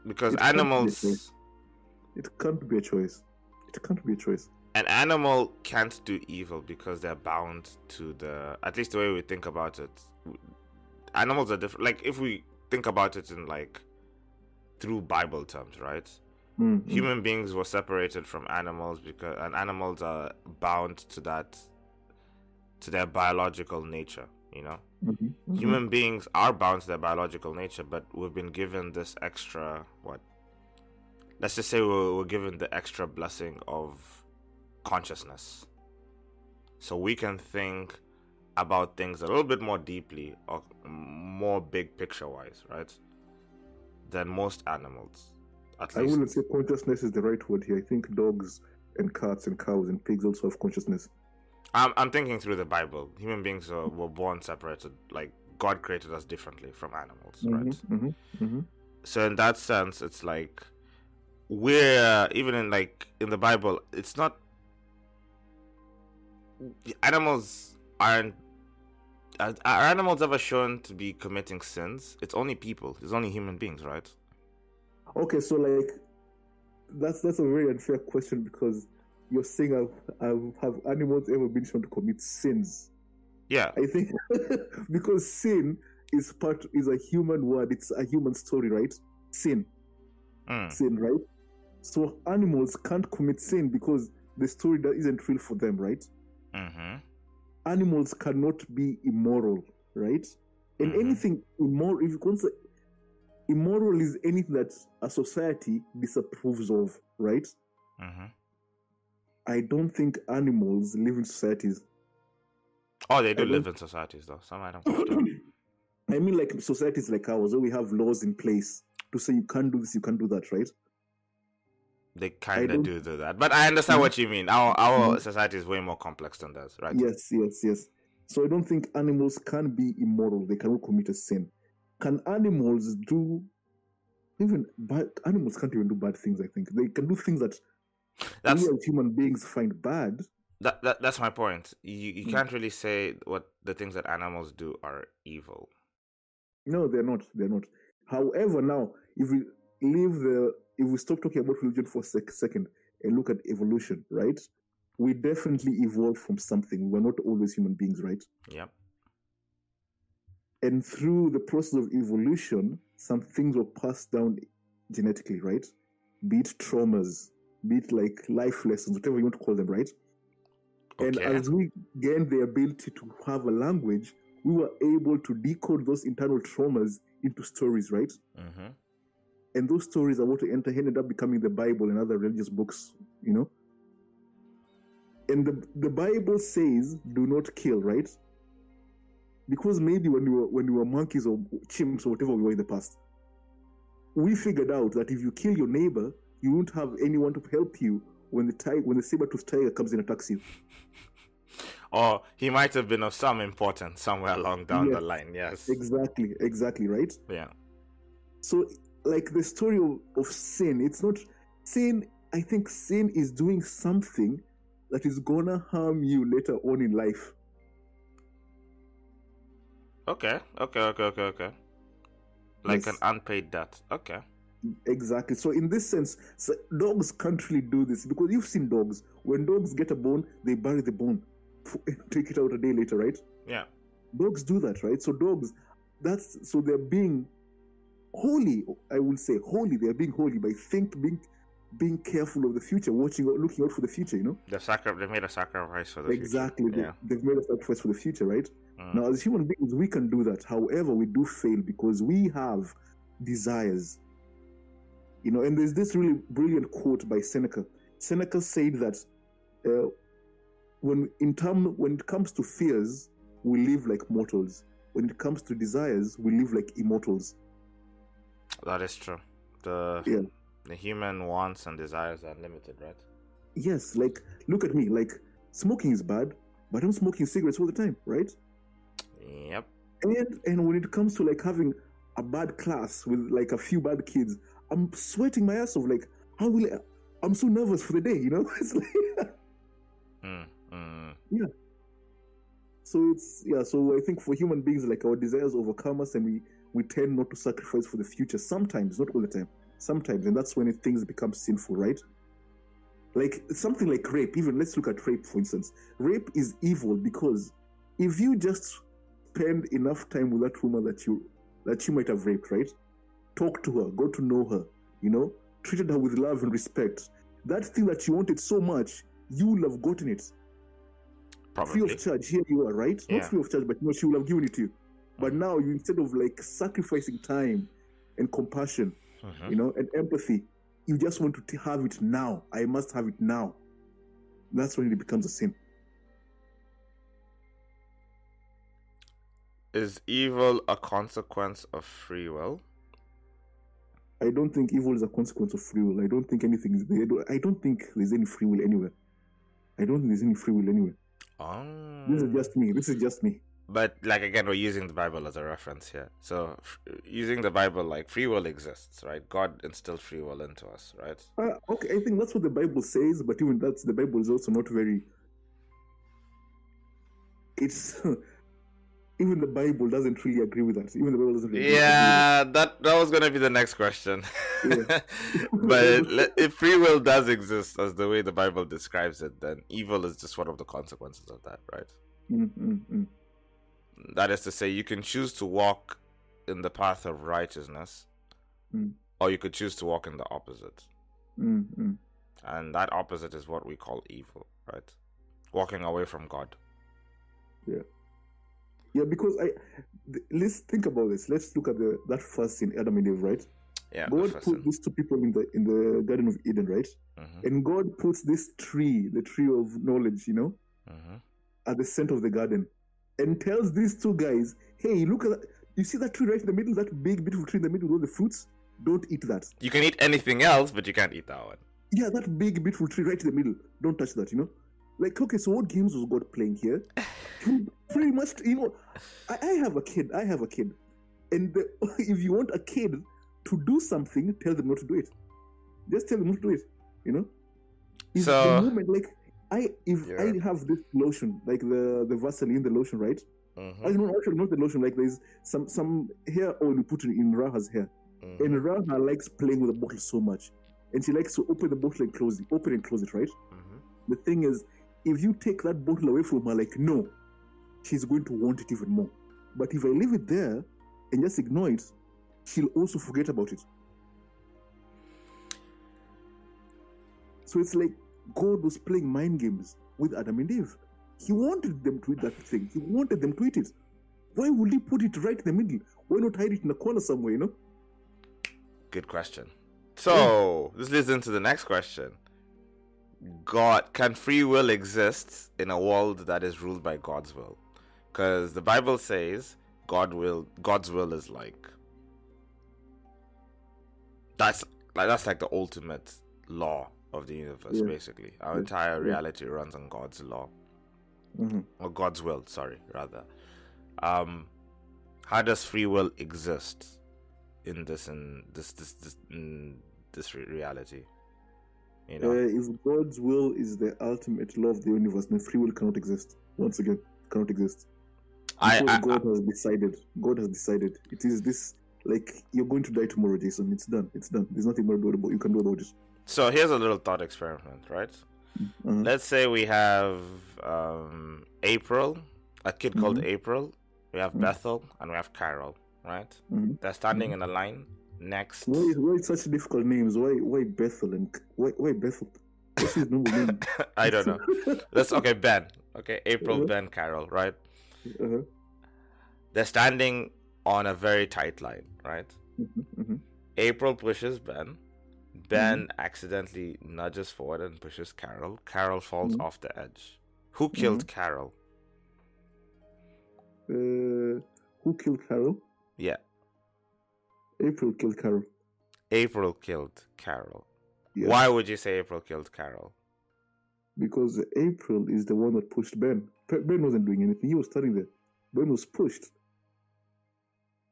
Because It can't be animals. It can't be a choice. It can't be a choice. an animal can't do evil because they're bound to the, at least the way we think about it. Animals are different. Like, if we think about it in like, through Bible terms, right? Mhm. Human beings were separated from animals because, and animals are bound to that, to their biological nature, you know? Mhm. Mhm. human beings are bound to their biological nature, but we've been given this extra what? Let's just say we're, we're given the extra blessing of consciousness, so we can think about things a little bit more deeply or more big picture wise, right? Than most animals, at I least. wouldn't say consciousness is the right word here. I think dogs and cats and cows and pigs also have consciousness. I'm I'm thinking through the Bible. Human beings are, were born separated, like God created us differently from animals, right? hmm hmm so in that sense it's like we're even in like in the bible it's not animals aren't are, are animals ever shown to be committing sins it's only people it's only human beings right Okay, so like that's that's a very unfair question because you're saying have, have, have animals ever been shown to commit sins? yeah I think [laughs] because sin is part is a human word. It's a human story, right? Sin, Mm. sin, right? So animals can't commit sin because the story that isn't real for them, right? hmm Animals cannot be immoral, right? And Mhm. anything immoral, if you consider immoral is anything that a society disapproves of, right? hmm I don't think animals live in societies. Oh, they do I live in societies though. Some I don't. [coughs] I mean, like societies like ours, where we have laws in place to say you can't do this, you can't do that, right? They kind of do do that, but I understand what you mean. Our our Mhm. society is way more complex than that, right? Yes, yes, yes. So I don't think animals can be immoral. They cannot commit a sin. Can animals do even bad? Animals can't even do bad things. I think they can do things that That's we as human beings find bad. that, that that's my point. You you Mm. can't really say what the things that animals do are evil. No, they're not. They're not. However, now if we leave the, if we stop talking about religion for a sec- second and look at evolution, right? We definitely evolved from something. We were not always human beings, right? Yep. And through the process of evolution, some things were passed down genetically, right? Be it traumas, be it like life lessons, whatever you want to call them, right? Okay. And as we gained the ability to have a language, we were able to decode those internal traumas into stories, right? hmm And those stories are what enter ended up becoming the Bible and other religious books, you know? And the, the Bible says, do not kill, right? Because maybe when we were when we were monkeys or chimps or whatever we were in the past, we figured out that if you kill your neighbor, you won't have anyone to help you when the tiger, when the saber-toothed tiger comes and attacks you. Or he might have been of some importance somewhere along down the line. Yes. Exactly, exactly, right? Yeah. So, like the story of, of sin, it's not sin. I think sin is doing something that is gonna harm you later on in life. Okay. Okay. Okay. Okay. Okay. Like Yes. an unpaid debt. Okay. Exactly. So, in this sense, so dogs can't really do this because you've seen dogs. When dogs get a bone, they bury the bone, [laughs] take it out a day later, right? Yeah. Dogs do that, right? So, dogs, that's so they're being holy. I will say holy. They're being holy by think being being careful of the future, watching, looking out for the future. You know. They sacri- They made a sacrifice for the future. exactly They- Yeah. they've made a sacrifice for the future right Mm. now as human beings we can do that however we do fail because we have desires you know and there's this really brilliant quote by seneca seneca said that uh, when in term when it comes to fears we live like mortals when it comes to desires we live like immortals That is true. The Yeah. the human wants and desires are limited, right? yes like look at me like smoking is bad but i'm smoking cigarettes all the time right Yep. and and when it comes to like having a bad class with like a few bad kids i'm sweating my ass off like how will I, i'm so nervous for the day you know [laughs] it's like Mm. Mm. so it's yeah so i think for human beings like our desires overcome us and we we tend not to sacrifice for the future sometimes not all the time sometimes and that's when it, things become sinful right like something like rape even let's look at rape for instance rape is evil because if you just spend enough time with that woman that you that you might have raped right talk to her got to know her you know treated her with love and respect that thing that you wanted so much you will have gotten it free of charge. Here you are, right? Yeah. Not free of charge, but you know, she will have given it to you. But now you instead of like sacrificing time and compassion, Mhm. you know, and empathy, you just want to have it now. I must have it now. That's when it becomes a sin. Is evil a consequence of free will? I don't think evil is a consequence of free will. I don't think anything is there. I don't- I don't think there's any free will anywhere. I don't think there's any free will anywhere. Oh. This is just me. This is just me. But like again, we're using the Bible as a reference here. So f- using the Bible, like free will exists, right? God instilled free will into us, right? Uh, okay, I think that's what the Bible says, but even that's the Bible is also not very. It's [laughs] even the Bible doesn't really agree with that. Even the Bible doesn't. Really Yeah, that that was gonna be the next question. Yeah. [laughs] but if free will does exist as the way the Bible describes it, then evil is just one of the consequences of that, right? Mm, mm, mm. That is to say, you can choose to walk in the path of righteousness, Mm. or you could choose to walk in the opposite. Mm, mm. And that opposite is what we call evil, right? Walking away from God. Yeah, Yeah, because I th- let's think about this. Let's look at the that first scene, Adam and Eve, right? Yeah. God put these two people in the in the Garden of Eden, right? Mhm, And God puts this tree, the tree of knowledge, you know, mhm. at the center of the garden, and tells these two guys, "Hey, look at that! You see that tree right in the middle? That big, beautiful tree in the middle with all the fruits? Don't eat that. You can eat anything else, but you can't eat that one. Yeah, that big, beautiful tree right in the middle. Don't touch that. You know." Like, okay, so what games was God playing here? [sighs] Pretty much, you know, I, I have a kid. I have a kid, and the, [laughs] if you want a kid to do something, tell them not to do it. Just tell them not to do it. You know. If So- the moment, like, I if Yeah. I have this lotion, like the the Vaseline, the lotion, right? Mhm, I know actually not the lotion. Like there's some some hair oil you put in, in Raha's hair, mhm. and Raha likes playing with the bottle so much, and she likes to open the bottle and close it, open and close it, right? Mhm. The thing is, if you take that bottle away from her, like no, she's going to want it even more. But if I leave it there and just ignore it, she'll also forget about it. So it's like God was playing mind games with Adam and Eve. He wanted them to eat that thing. He wanted them to eat it. Why would he put it right in the middle? Why not hide it in a corner somewhere, you know? Good question. So this leads into the next question. God can free will exist in a world that is ruled by God's will? Because the Bible says God will God's will is like that's like that's like the ultimate law of the universe, Yeah. basically. Our Yeah. entire Yeah. reality runs on God's law. Mhm. or God's will, sorry, rather. Um, how does free will exist in this in this this this in this re- reality? You know, Uh, if God's will is the ultimate law of the universe, then free will cannot exist. Once again, cannot exist. I, I, God has decided. God has decided. It is this. Like you're going to die tomorrow, Jason. It's done. It's done. There's nothing more to do about. You can do about it. so here's a little thought experiment, right? Uh-huh. Let's say we have um, April, a kid called Mhm. April. We have Mhm. Bethel and we have Carol, right? Mhm. They're standing in a line next. Why, why such difficult names? Why, why Bethel and why, why Bethel? What's his normal name? [laughs] I don't know. [laughs] Let's okay, Ben. Okay, April, Mhm. Ben, Carol, right? Uh-huh. They're standing on a very tight line, right? Mhm, mhm. April pushes Ben. Ben accidentally nudges forward and pushes Carol. Carol falls Mhm. off the edge. Who killed Carol? Uh, who killed Carol? Yeah, April killed Carol. April killed Carol. Yeah. Why would you say April killed Carol? Because April is the one that pushed Ben. Ben wasn't doing anything. He was standing there. Ben was pushed.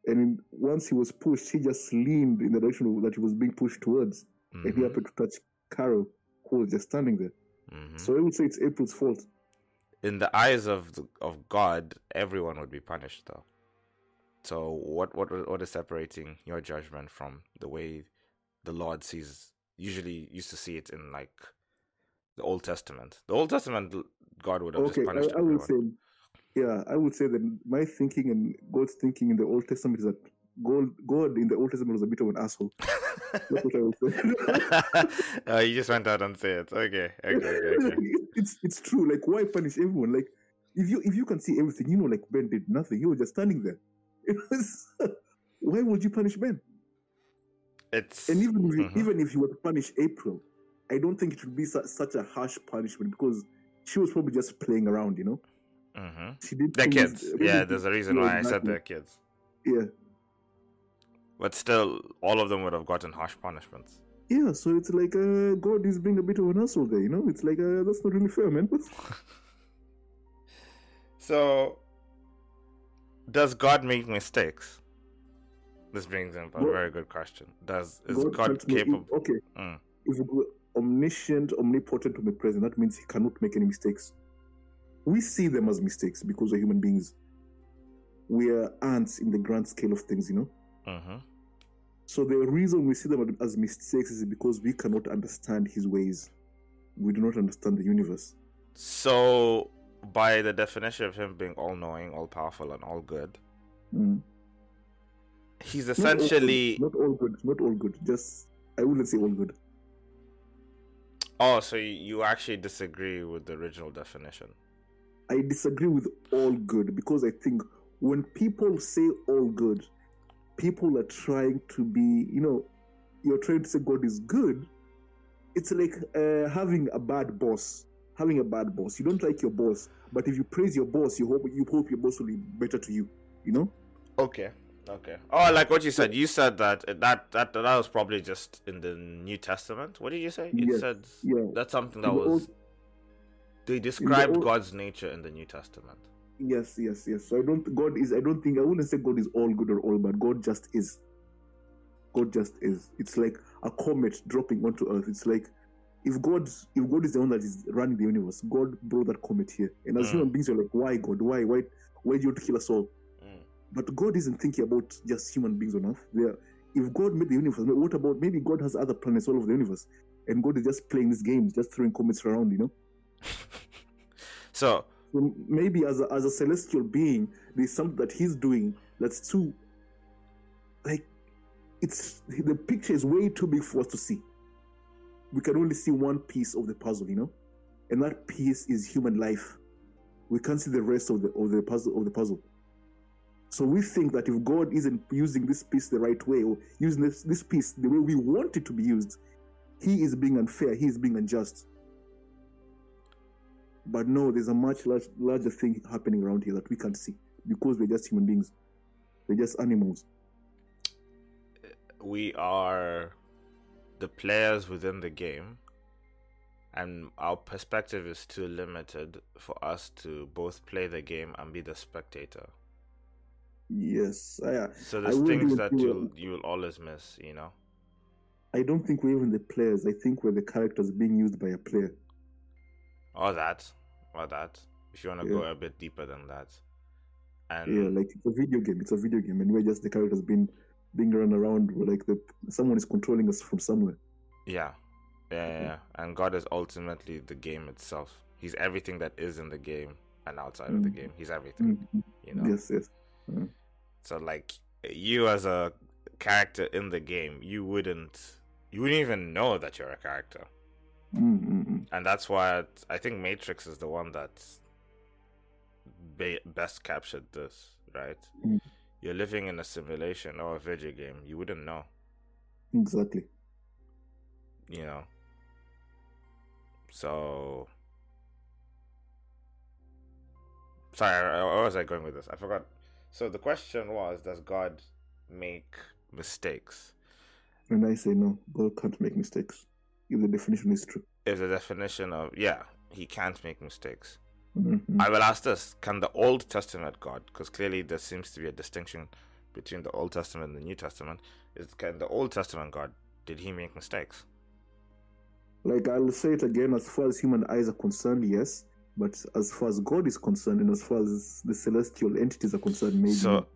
And in, once he was pushed, he just leaned in the direction that he was being pushed towards. And he Mhm, happened to touch Carol, who was just standing there. mhm. So I would say it's April's fault. In the eyes of the, of God, everyone would be punished, though. So what what what is separating your judgment from the way the Lord sees? Usually, used to see it in like the Old Testament. The Old Testament, God would have Okay, just punished I, I would say, yeah, I would say that my thinking and God's thinking in the Old Testament is that God, God in the Old Testament was a bit of an asshole. That's what I would say. [laughs] oh, you just went out and say it. Okay, okay, okay. okay. [laughs] it's it's true. Like, why punish everyone? Like, if you if you can see everything, you know, like Ben did nothing. He was just standing there. [laughs] It was, why would you punish Ben? It's And even if you, Mhm. even if you were to punish April, I don't think it would be su- such a harsh punishment because she was probably just playing around. You know, hmm she did. they're kids. Yeah, there's a reason why I said they're kids. Yeah, But still, all of them would have gotten harsh punishments. yeah. So it's like uh, God is being a bit of an asshole there. You know, it's like uh, that's not really fair, man. [laughs] So, does God make mistakes? This brings up a God- very good question. Does is God, can't capable? Okay, Mm. if God omniscient, omnipotent, omnipresent, that means he cannot make any mistakes. We see them as mistakes because we're human beings. We are ants in the grand scale of things, you know. hmm So the reason we see them as mistakes is because we cannot understand his ways. We do not understand the universe. So, by the definition of him being all-knowing, all-powerful, and all good, Mm. he's Not all good, essentially. not all good, not all good. Just I wouldn't say all good. Oh, so you, actually disagree with the original definition? I disagree with all good because I think when people say all good, people are trying to be, you know, you're trying to say God is good. It's like uh, having a bad boss. Having a bad boss. You don't like your boss, but if you praise your boss, you hope you hope your boss will be better to you. You know? Okay. Okay. Oh, like what you said. You said that that that that was probably just in the New Testament. What did you say? You Yes, said that's something that the was. Old- They described Old- God's nature in the New Testament. Yes, yes, yes. So I don't. God is. I don't think. I wouldn't say God is all good or all bad. God just is. God just is. It's like a comet dropping onto Earth. It's like if God, if God is the one that is running the universe, God brought that comet here. And as Mm. human beings, you're like, why God? Why? Why? Why do you want to kill us all? But God isn't thinking about just human beings on Earth. There, if God made the universe, what about maybe God has other planets all over the universe, and God is just playing these games, just throwing comets around, you know? [laughs] So So maybe as a, as a celestial being, there's something that he's doing that's too, like, it's the picture is way too big for us to see. We can only see one piece of the puzzle, you know, and that piece is human life. We can't see the rest of the of the puzzle of the puzzle. So we think that if God isn't using this piece the right way or using this, this piece the way we want it to be used, He is being unfair. He is being unjust. But no, there's a much large, larger thing happening around here that we can't see because we're just human beings. We're just animals. we are the players within the game, and our perspective is too limited for us to both play the game and be the spectator. Yes, I, So there's things that you'll you'll always miss, you know. I don't think we're even the players. I think we're the characters being used by a player. Or that, or that. If you want to Yeah. go a bit deeper than that, and Yeah, like it's a video game. It's a video game, and we're just the characters being being run around. We're like the someone is controlling us from somewhere. Yeah. Yeah, yeah, yeah. And God is ultimately the game itself. He's everything that is in the game and outside of the Mm. game. He's everything, Mhm. you know. Yes, yes. Mm. So like you as a character in the game, you wouldn't you wouldn't even know that you're a character. Mm, mm, mm. And that's why I think Matrix is the one that be- best captured this, right? Mm. You're living in a simulation or a video game. You wouldn't know, Exactly. you know. So Sorry, where was I going with this? I forgot. So the question was, does God make mistakes? And I say no. God can't make mistakes. If the definition is true. If the definition of yeah, he can't make mistakes. Mhm. I will ask this: Can the Old Testament God, because clearly there seems to be a distinction between the Old Testament and the New Testament, is can the Old Testament God did he make mistakes? Like I'll say it again, as far as human eyes are concerned, yes. But as far as God is concerned, and as far as the celestial entities are concerned, maybe. So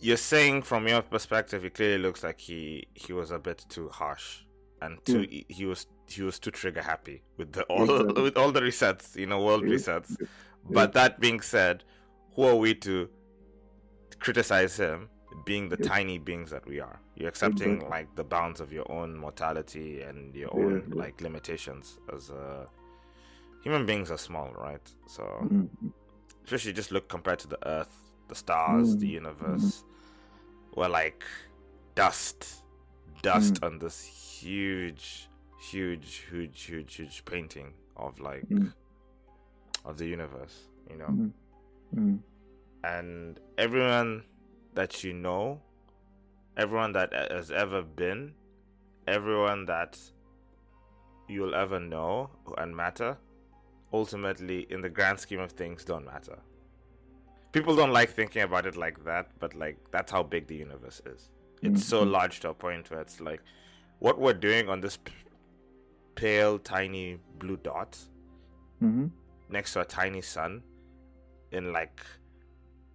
you're saying from your perspective, it clearly looks like he he was a bit too harsh and too he, he was he was too trigger happy with the all Exactly. [laughs] with all the resets, you know, world Yeah. resets. But that being said, who are we to criticize him being the Yeah. tiny beings that we are? You're accepting Exactly. like the bounds of your own mortality and your Yeah, own yeah. like limitations as uh human beings are small, right? So Mm, especially just look compared to the earth, the stars, the Mm, universe. We're like dust, dust Mm. on this huge, huge, huge, huge, huge painting of like Mm. of the universe, you know. mm, mm. And everyone that you know, everyone that has ever been, everyone that you'll ever know and matter, ultimately, in the grand scheme of things, don't matter. People don't like thinking about it like that, but like that's how big the universe is. It's so Mhm. large to a point where it's like what we're doing on this p- pale, tiny blue dot Mhm. next to a tiny sun in like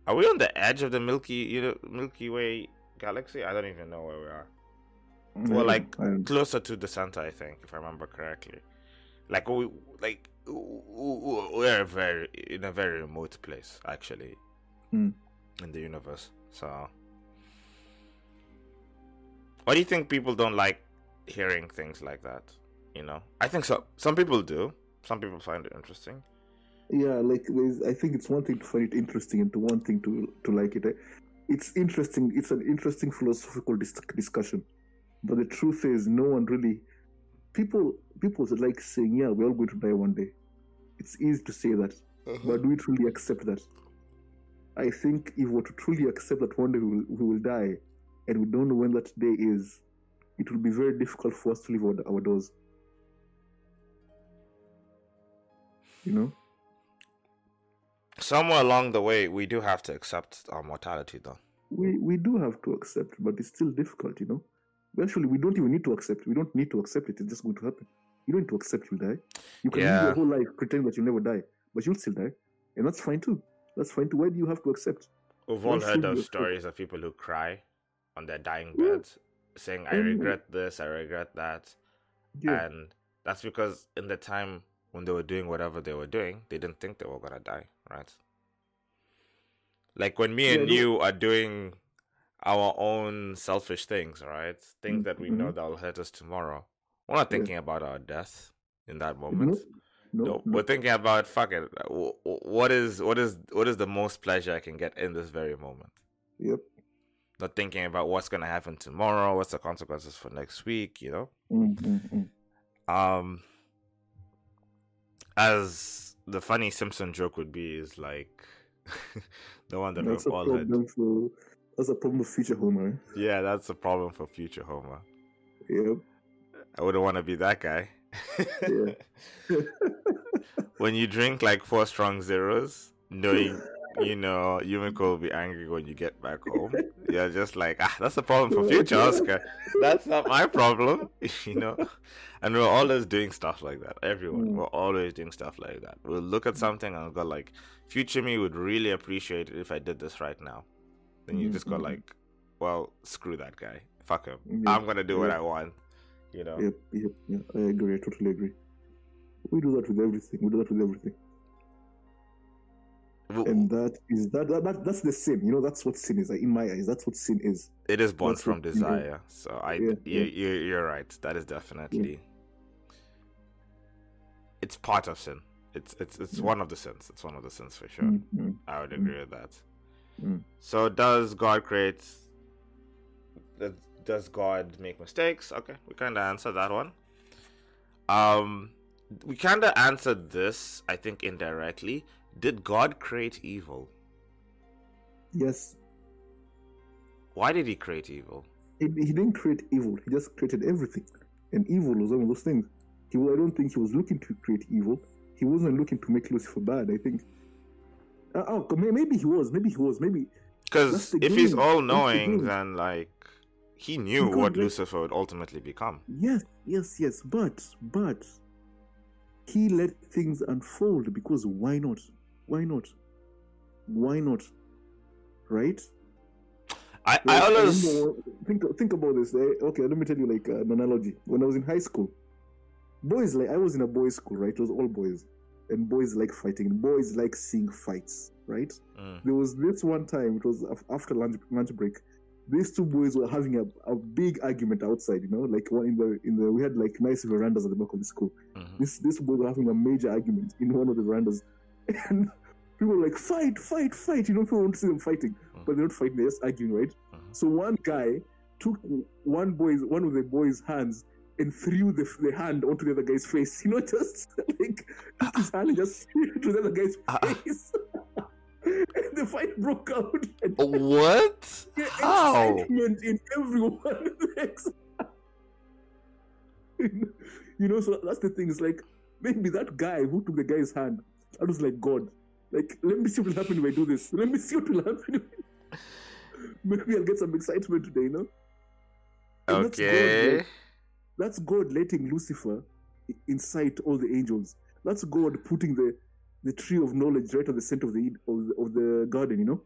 are we on the edge of the milky you know milky way galaxy i don't even know where we are well I- like closer to the center i think if i remember correctly like we like we're very in a very remote place actually Hmm. in the universe so why do you think people don't like hearing things like that you know i think so some people do some people find it interesting yeah, like I think it's one thing to find it interesting and to one thing to to like it. It's interesting. It's an interesting philosophical dis- discussion, but the truth is, no one really. People people like saying, "Yeah, we're all going to die one day." It's easy to say that, uh-huh. but do we truly accept that? I think if we were to truly accept that one day we will, we will die, and we don't know when that day is, it will be very difficult for us to leave our, our doors. You know. Somewhere along the way, we do have to accept our mortality, though. we we do have to accept, but it's still difficult, you know. Actually, we don't even need to accept. We don't need to accept it. It's just going to happen. You don't need to accept you'll die. You can live your whole life pretending that you'll never die, but you'll still die, and that's fine too. That's fine too. Why do you have to accept? We've all heard of you- stories of people who cry on their dying Yeah. beds, saying, I regret this, I regret that. Yeah, And that's because in the time when they were doing whatever they were doing, they didn't think they were going to die, right? Like when me Yeah, and you are doing our own selfish things, right? Things that we know Mhm. that will hurt us tomorrow. We're not thinking about our death in that moment. no, we're thinking about fuck it. wh- wh- What is what is what is the most pleasure I can get in this very moment? Yep. Not thinking about what's gonna happen tomorrow, what's the consequences for next week, you know. Mm, mm, mm. Um, as the funny Simpson joke would be, is like [laughs] the one that we've all heard. That's a problem with future Homer. Yeah, that's a problem for future Homer. Yep. I wouldn't want to be that guy. [laughs] When you drink like four strong zeros, knowing [laughs] you know Yumiko will be angry when you get back home. [laughs] You're just like, ah, that's a problem for future Oscar. That's not my problem, you know. And we're always doing stuff like that. Everyone, Mm. we're always doing stuff like that. We'll look at something and go like, future me would really appreciate it if I did this right now. Then you just go Mhm. like, well, screw that guy. Fuck him. Yeah, I'm gonna do what. I want. You know. Yep, yep, yeah. I agree. I totally agree. We do that with everything. We do that with everything. And that is that, that, that that's the sin you know that's what sin is like, in my eyes that's what sin is It is born That's from what- you know, desire. So I, yeah, you, yeah. you, you're right. That is definitely. It's part of sin. It's it's it's Mm. one of the sins. It's one of the sins for sure. Mm, mm, I would agree with that. Mm. So does God create? does- Does God make mistakes? Okay, we kind of answered that one. Um, we kind of answered this, I think, indirectly. Did God create evil? yes Why did He create evil? he, he didn't create evil he just created everything and evil was one of those things he i don't think he was looking to create evil he wasn't looking to make lucifer bad i think uh, oh maybe he was maybe he was maybe Because if he's all That's the knowing, then like he knew Because what Lucifer would ultimately become. yes yes yes but but he let things unfold because why not why not why not right I, Like, I always remember- think think about this. eh? Okay, let me tell you like an analogy. When I was in high school, boys like I was in a boys' school, right? It was all boys, and boys like fighting. And boys like seeing fights, right? Mm, There was this one time. It was after lunch lunch break. These two boys were having a, a big argument outside. You know, like one in the in the we had like nice verandas at the back of the school. mhm. This this boys were having a major argument in one of the verandas, [laughs] and people were like fight, fight, fight. You know, people want to see them fighting, but they're not fighting. They're just arguing, right? Mhm. So one guy took one boy's one of the boys' hands and threw the, the hand onto the other guy's face. You know, just [laughs] like took his hand and just [laughs] threw to the other guy's Ah. face. [laughs] and the fight broke out. What? the How? excitement in everyone. you know, so that's the thing. It's like maybe that guy who took the guy's hand, that was like God. Like, let me see what will happen if I do this. Let me see what will happen. maybe I'll get some excitement today, you know? And Okay. That's God letting Lucifer incite all the angels. That's God putting the the tree of knowledge right at the center of the of the, of the garden. You know,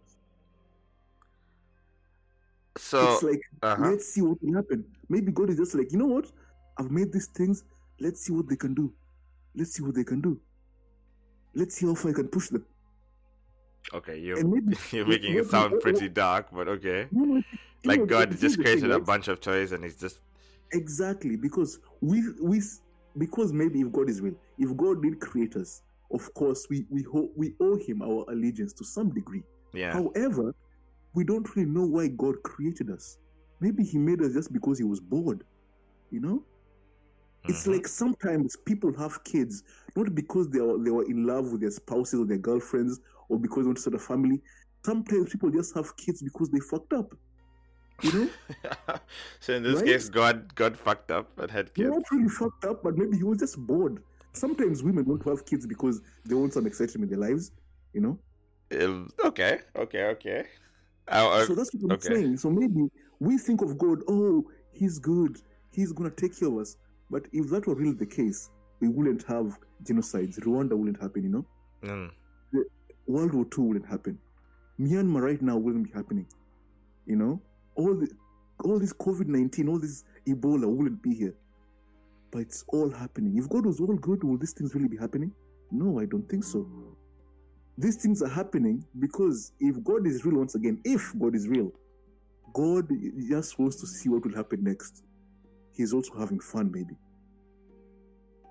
So, it's like uh-huh. let's see what will happen. Maybe God is just like, you know what? I've made these things. Let's see what they can do. Let's see what they can do. Let's see how far I can push them. okay, you're maybe [laughs] you're making it maybe- sound [laughs] pretty dark, but okay. No, no, Like God just created thing, a right? bunch of toys and he's just Exactly, because we we because maybe if God is real, if God did create us, of course, we we ho- we owe him our allegiance to some degree. Yeah. However, we don't really know why God created us. Maybe He made us just because He was bored. You know, it's Mhm. like sometimes people have kids not because they are they were in love with their spouses or their girlfriends or because they want to start a family. Sometimes people just have kids because they fucked up. You know, [laughs] so in this Right? case, God God fucked up and had kids. not really fucked up, but maybe he was just bored. Sometimes women want to have kids because they want some excitement in their lives. You know, Um, okay, okay, okay. I- I- so that's what I'm okay. saying. So maybe we think of God, oh, He's good, He's gonna take care of us. But if that were really the case, we wouldn't have genocides. Rwanda wouldn't happen. You know, Mm, World War II wouldn't happen. Myanmar right now wouldn't be happening. You know, all the all this COVID nineteen, all this Ebola wouldn't be here. But it's all happening. If God was all good, will these things really be happening? No, I don't think so. These things are happening because if God is real, once again, if God is real, God just wants to see what will happen next. He's also having fun, maybe.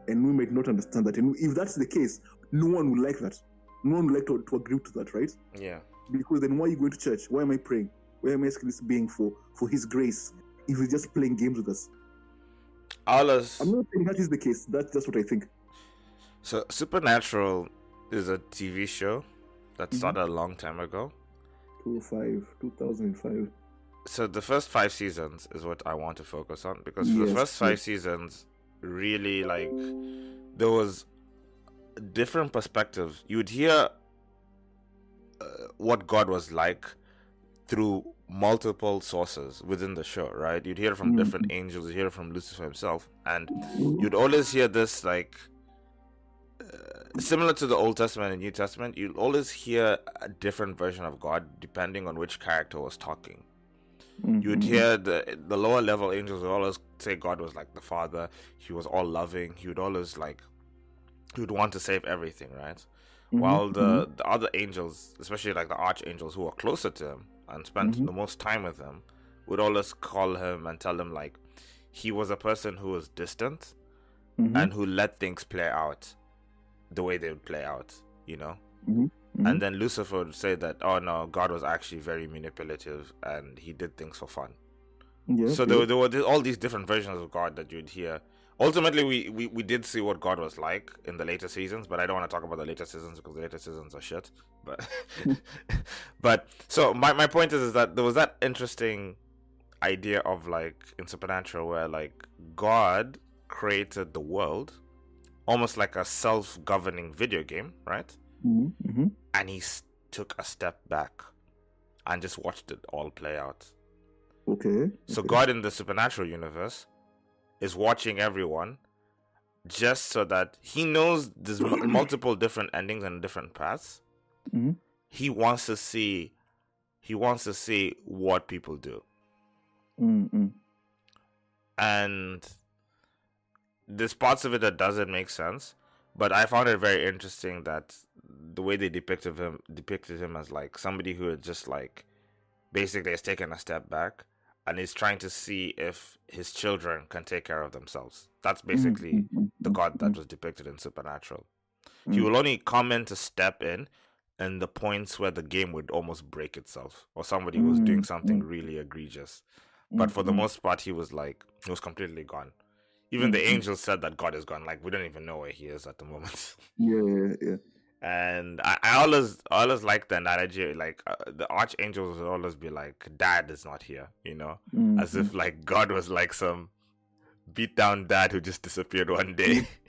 And we might not understand that. And if that's the case, no one will like that. No one would like to, to agree to that, right? yeah. Because then why are you going to church? Why am I praying? Why am I asking this being for for his grace if he's just playing games with us? Allah's I'm not saying that is the case. That's just what I think. so Supernatural is a TV show that Mhm. started a long time ago. 2005, 2005. So the first five seasons is what I want to focus on because for the first five yes. seasons, really like there was different perspectives. You'd hear uh, what God was like through multiple sources within the show, right? You'd hear from different angels, you'd hear from Lucifer himself, and you'd always hear this like uh, similar to the Old Testament and New Testament. You'd always hear a different version of God depending on which character was talking. You'd Mhm. hear the the lower level angels would always say God was like the Father. He was all loving. He would always like he would want to save everything, right? While the Mhm. the other angels, especially like the archangels who are closer to him and spent Mhm. the most time with him, would always call him and tell him like he was a person who was distant Mhm. and who let things play out the way they would play out, you know. Mhm. Mhm. And then Lucifer would say that, oh no, God was actually very manipulative and he did things for fun. yeah, So yeah. there were, there were all these different versions of God that you'd hear. Ultimately, we, we, we did see what God was like in the later seasons, but I don't want to talk about the later seasons because the later seasons are shit. But [laughs] but so my, my point is is that there was that interesting idea of like in Supernatural where like God created the world almost like a self-governing video game, right? Mhm. Mhm. And he s- took a step back and just watched it all play out. Okay. So okay. God in the supernatural universe is watching everyone just so that he knows there's mu- [coughs] multiple different endings and different paths. Mhm. He wants to see he wants to see what people do. Mm, mm. And there's parts of it that doesn't make sense, but I found it very interesting that the way they depicted him depicted him as like somebody who had just like basically has taken a step back and he's trying to see if his children can take care of themselves. That's basically Mm, mm, the God that was depicted in Supernatural. He Mm. will only come in to step in in the points where the game would almost break itself or somebody was doing Mm, something mm. really egregious. But for the most part, he was like, he was completely gone. Even the angels said that God is gone. Like, we don't even know where he is at the moment. Yeah, yeah, yeah. And I, I always, I always like the analogy. Like, uh, the archangels would always be like, Dad is not here, you know? Mm, As if, like, God was like some beat down dad who just disappeared one day. [laughs]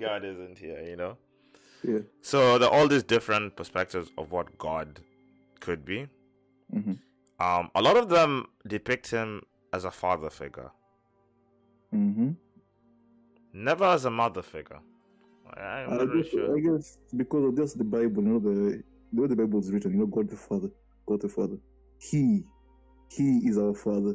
God isn't here, you know? yeah. So, there are all these different perspectives of what God could be. Mhm. Um, a lot of them depict him as a father figure, Mhm. never as a mother figure. I, I'm I not really guess, sure. I guess because of just the Bible, you know, the the way the Bible is written, you know, God the Father, God the Father. He, He is our Father.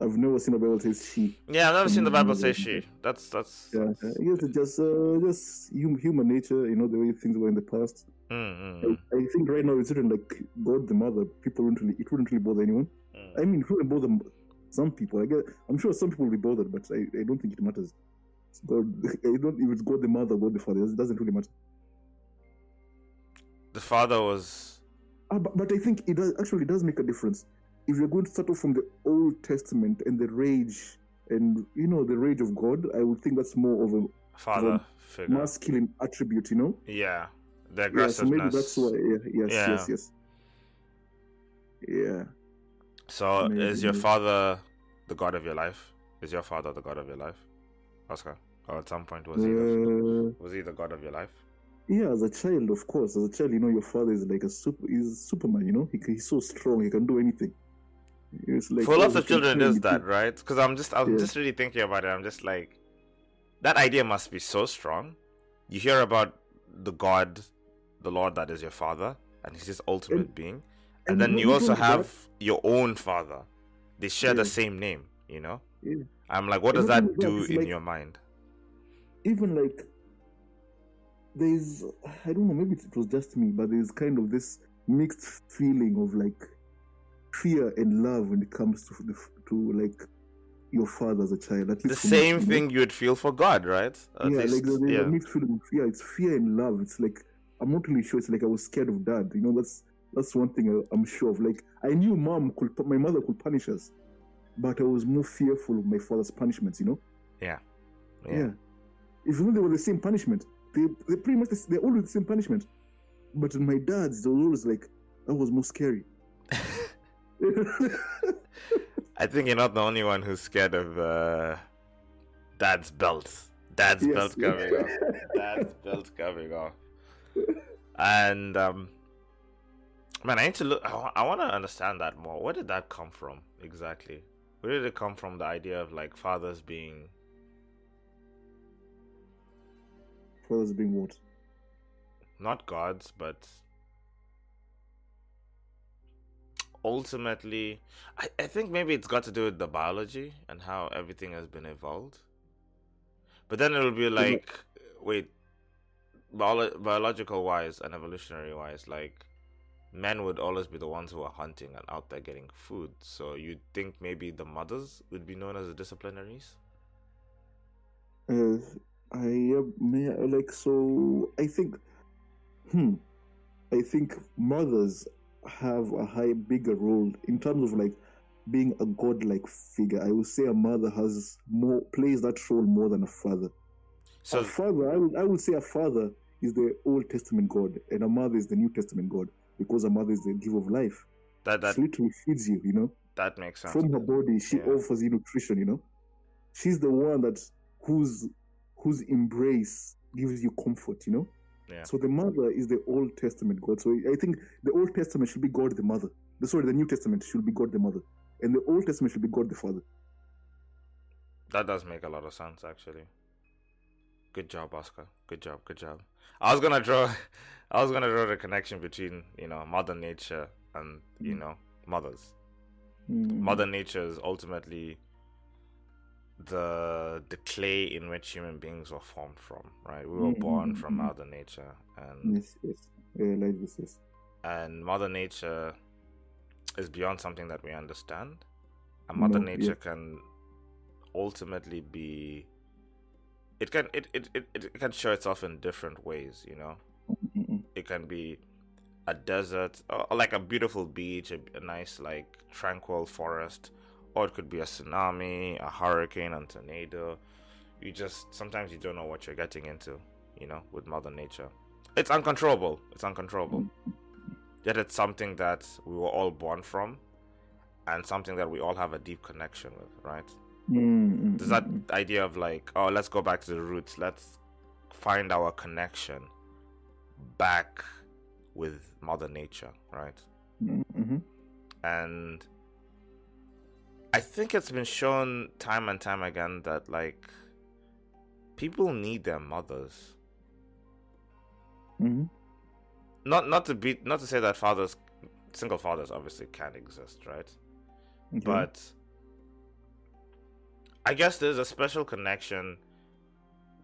I've never seen the Bible says she. Yeah, I've never seen the Bible say she. That's that's. Yeah, I guess it's just uh, just hum- human nature, you know, the way things were in the past. Mm, mm, I, I think right now it's written like God the Mother. People wouldn't really, it wouldn't really bother anyone. mm. I mean, it wouldn't bother some people. I guess I'm sure some people will be bothered, but I, I don't think it matters. God. [laughs] Don't if it's God the mother, God the father. It doesn't really matter. The father was Ah, but, but I think it does actually does make a difference. If you're going to start off from the Old Testament and the rage and you know the rage of God, I would think that's more of a father figure. masculine attribute. You know. Yeah, the Yeah, so maybe that's why. Yeah, yes, Yeah. yes, yes. Yeah. So Maybe, is your father the god of your life? Is your father the god of your life, Oscar? Or at some point was he the, Uh, was he the god of your life? yeah, as a child, of course. As a child, you know, your father is like a super. He's Superman. You know, he, he's so strong. He can do anything. It's like For lots of children, is that right? Because I'm just I'm Yeah. just really thinking about it. I'm just like, that idea must be so strong. You hear about the God, the Lord that is your father, and he's this ultimate And- being, and, and then you also only that- have your own father. They share the same name. You know. Yeah. I'm like, what does that do in like- your mind? even like there's I don't know maybe it was just me, but there's kind of this mixed feeling of like fear and love when it comes to the to like your father as a child. At The least me, same know? thing you would feel for God, right? At yeah, least- like there's yeah. a mixed feeling of fear. It's fear and love. It's like I'm not really sure. It's like I was scared of dad. You know, that's that's one thing I, I'm sure of. Like I knew mom could, my mother could punish us, but I was more fearful of my father's punishments. You know. yeah. Yeah. Even though they were the same punishment, they they pretty much the, they're always the same punishment. But in my dad's, they were always like that was more scary. [laughs] [laughs] I think you're not the only one who's scared of uh, dad's belt. Dad's Yes. belt coming off. [laughs] Dad's belt coming off. And um, man, I need to look. I, want to understand that more. Where did that come from exactly? Where did it come from? The idea of like fathers being Fathers being what? not gods, but ultimately, I, I think maybe it's got to do with the biology and how everything has been evolved. But then it'll be like, wait, bio- biological wise and evolutionary wise, like men would always be the ones who are hunting and out there getting food. So you'd think maybe the mothers would be known as the disciplinaries. Uh, I uh, may like so. I think, hmm, I think mothers have a high bigger role in terms of like being a godlike figure. I would say a mother has more plays that role more than a father. So a father, I would, I would say a father is the Old Testament God, and a mother is the New Testament God, because a mother is the giver of life. that that she literally feeds you, you know. that makes sense. From her body, she Yeah. offers you nutrition, you know. She's the one that whose whose embrace gives you comfort, you know. Yeah. So the mother is the Old Testament God. So I think the Old Testament should be God the mother. The- Sorry, the New Testament should be God the mother, and the Old Testament should be God the father. That does make a lot of sense, actually. Good job, Oscar. Good job. Good job. I was gonna draw, I was gonna draw the connection between you know Mother Nature and you Mm. know mothers. Mm. Mother Nature is ultimately the the clay in which human beings were formed from. Right? We were Mm, born mm, from mm. Mother Nature, and Yes, yes, yeah, like this, yes. and Mother Nature is beyond something that we understand. And Mother No. Nature can ultimately be it can it, it, it, it can show itself in different ways, you know. It can be a desert or or like a beautiful beach, a, a nice like tranquil forest, or it could be a tsunami, a hurricane, a tornado. You just sometimes you don't know what you're getting into, you know, with Mother Nature. It's uncontrollable. It's uncontrollable. Yet it's something that we were all born from, and something that we all have a deep connection with, right? Mm-hmm. There's that idea of like, oh, let's go back to the roots. Let's find our connection back with Mother Nature, right? Mm-hmm. And I think it's been shown time and time again that like people need their mothers. Mm-hmm. Not not to be not to say that fathers single fathers obviously can't exist, right? But I guess there's a special connection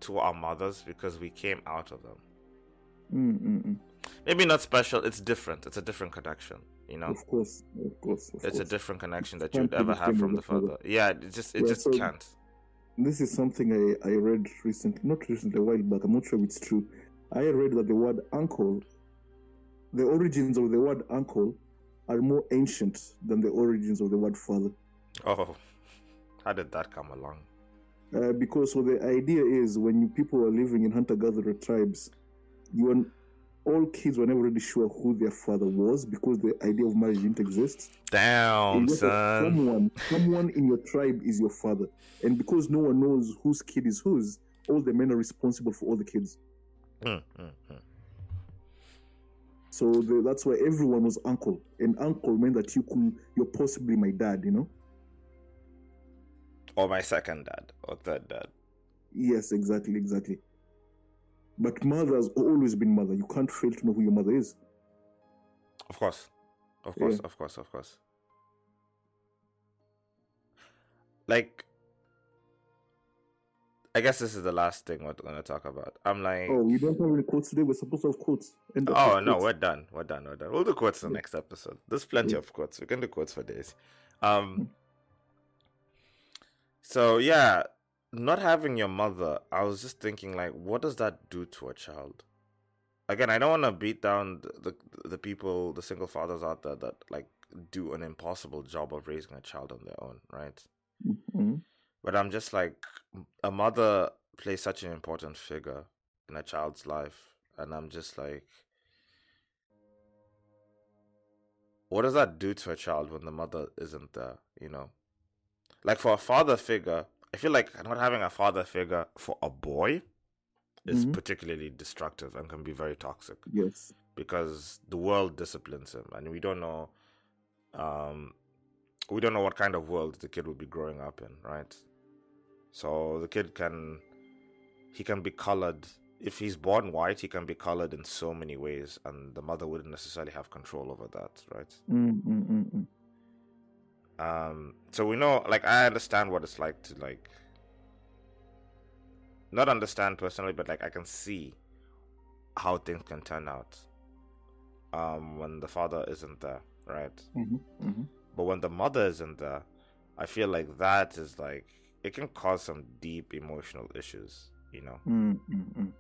to our mothers because we came out of them. Mm-mm. Maybe not special, it's different. It's a different connection, you know? Of course, of course, of It's a different connection that you would ever have from the the father. father. Yeah, it just it Yeah, just so- can't. this is something I, I read recently, not recently, a while back. I'm not sure if it's true. I read that the word uncle, the origins of the word uncle, are more ancient than the origins of the word father. Oh, how did that come along? Uh, because so the idea is when you, people are living in hunter-gatherer tribes, you are all kids were never really sure who their father was because the idea of marriage didn't exist. Damn, son. Someone, someone in your tribe is your father, and because no one knows whose kid is whose, all the men are responsible for all the kids. Mm, mm, mm. So the, that's why everyone was uncle, and uncle meant that you could, you're possibly my dad. You know? Or my second dad, or third dad. Yes, exactly, exactly. But mother has always been mother. You can't fail to know who your mother is. Of course. Of course, Yeah. of course, of course. Like, I guess this is the last thing we're going to talk about. I'm like, Oh, we don't have any quotes today. We're supposed to have quotes. Oh, no, quotes. we're done. We're done. We're done. We'll do quotes in the next episode. There's plenty Yeah. of quotes. We can do quotes for days. Um, so yeah, not having your mother, I was just thinking, like, what does that do to a child? Again, I don't want to beat down the, the the people, the single fathers out there that like do an impossible job of raising a child on their own, right? Mhm. But I'm just like, a mother plays such an important figure in a child's life. And I'm just like, what does that do to a child when the mother isn't there, you know? Like for a father figure, I feel like not having a father figure for a boy is Mhm. particularly destructive and can be very toxic Yes. because the world disciplines him and we don't know um we don't know what kind of world the kid will be growing up in right so the kid can he can be colored if he's born white he can be colored in so many ways and the mother wouldn't necessarily have control over that right Mm, mm, mm, mm. Um so we know like i understand what it's like to like not understand personally but like i can see how things can turn out um when the father isn't there right Mhm, mhm. but when the mother isn't there i feel like that is like it can cause some deep emotional issues you know Mm, mm, mm.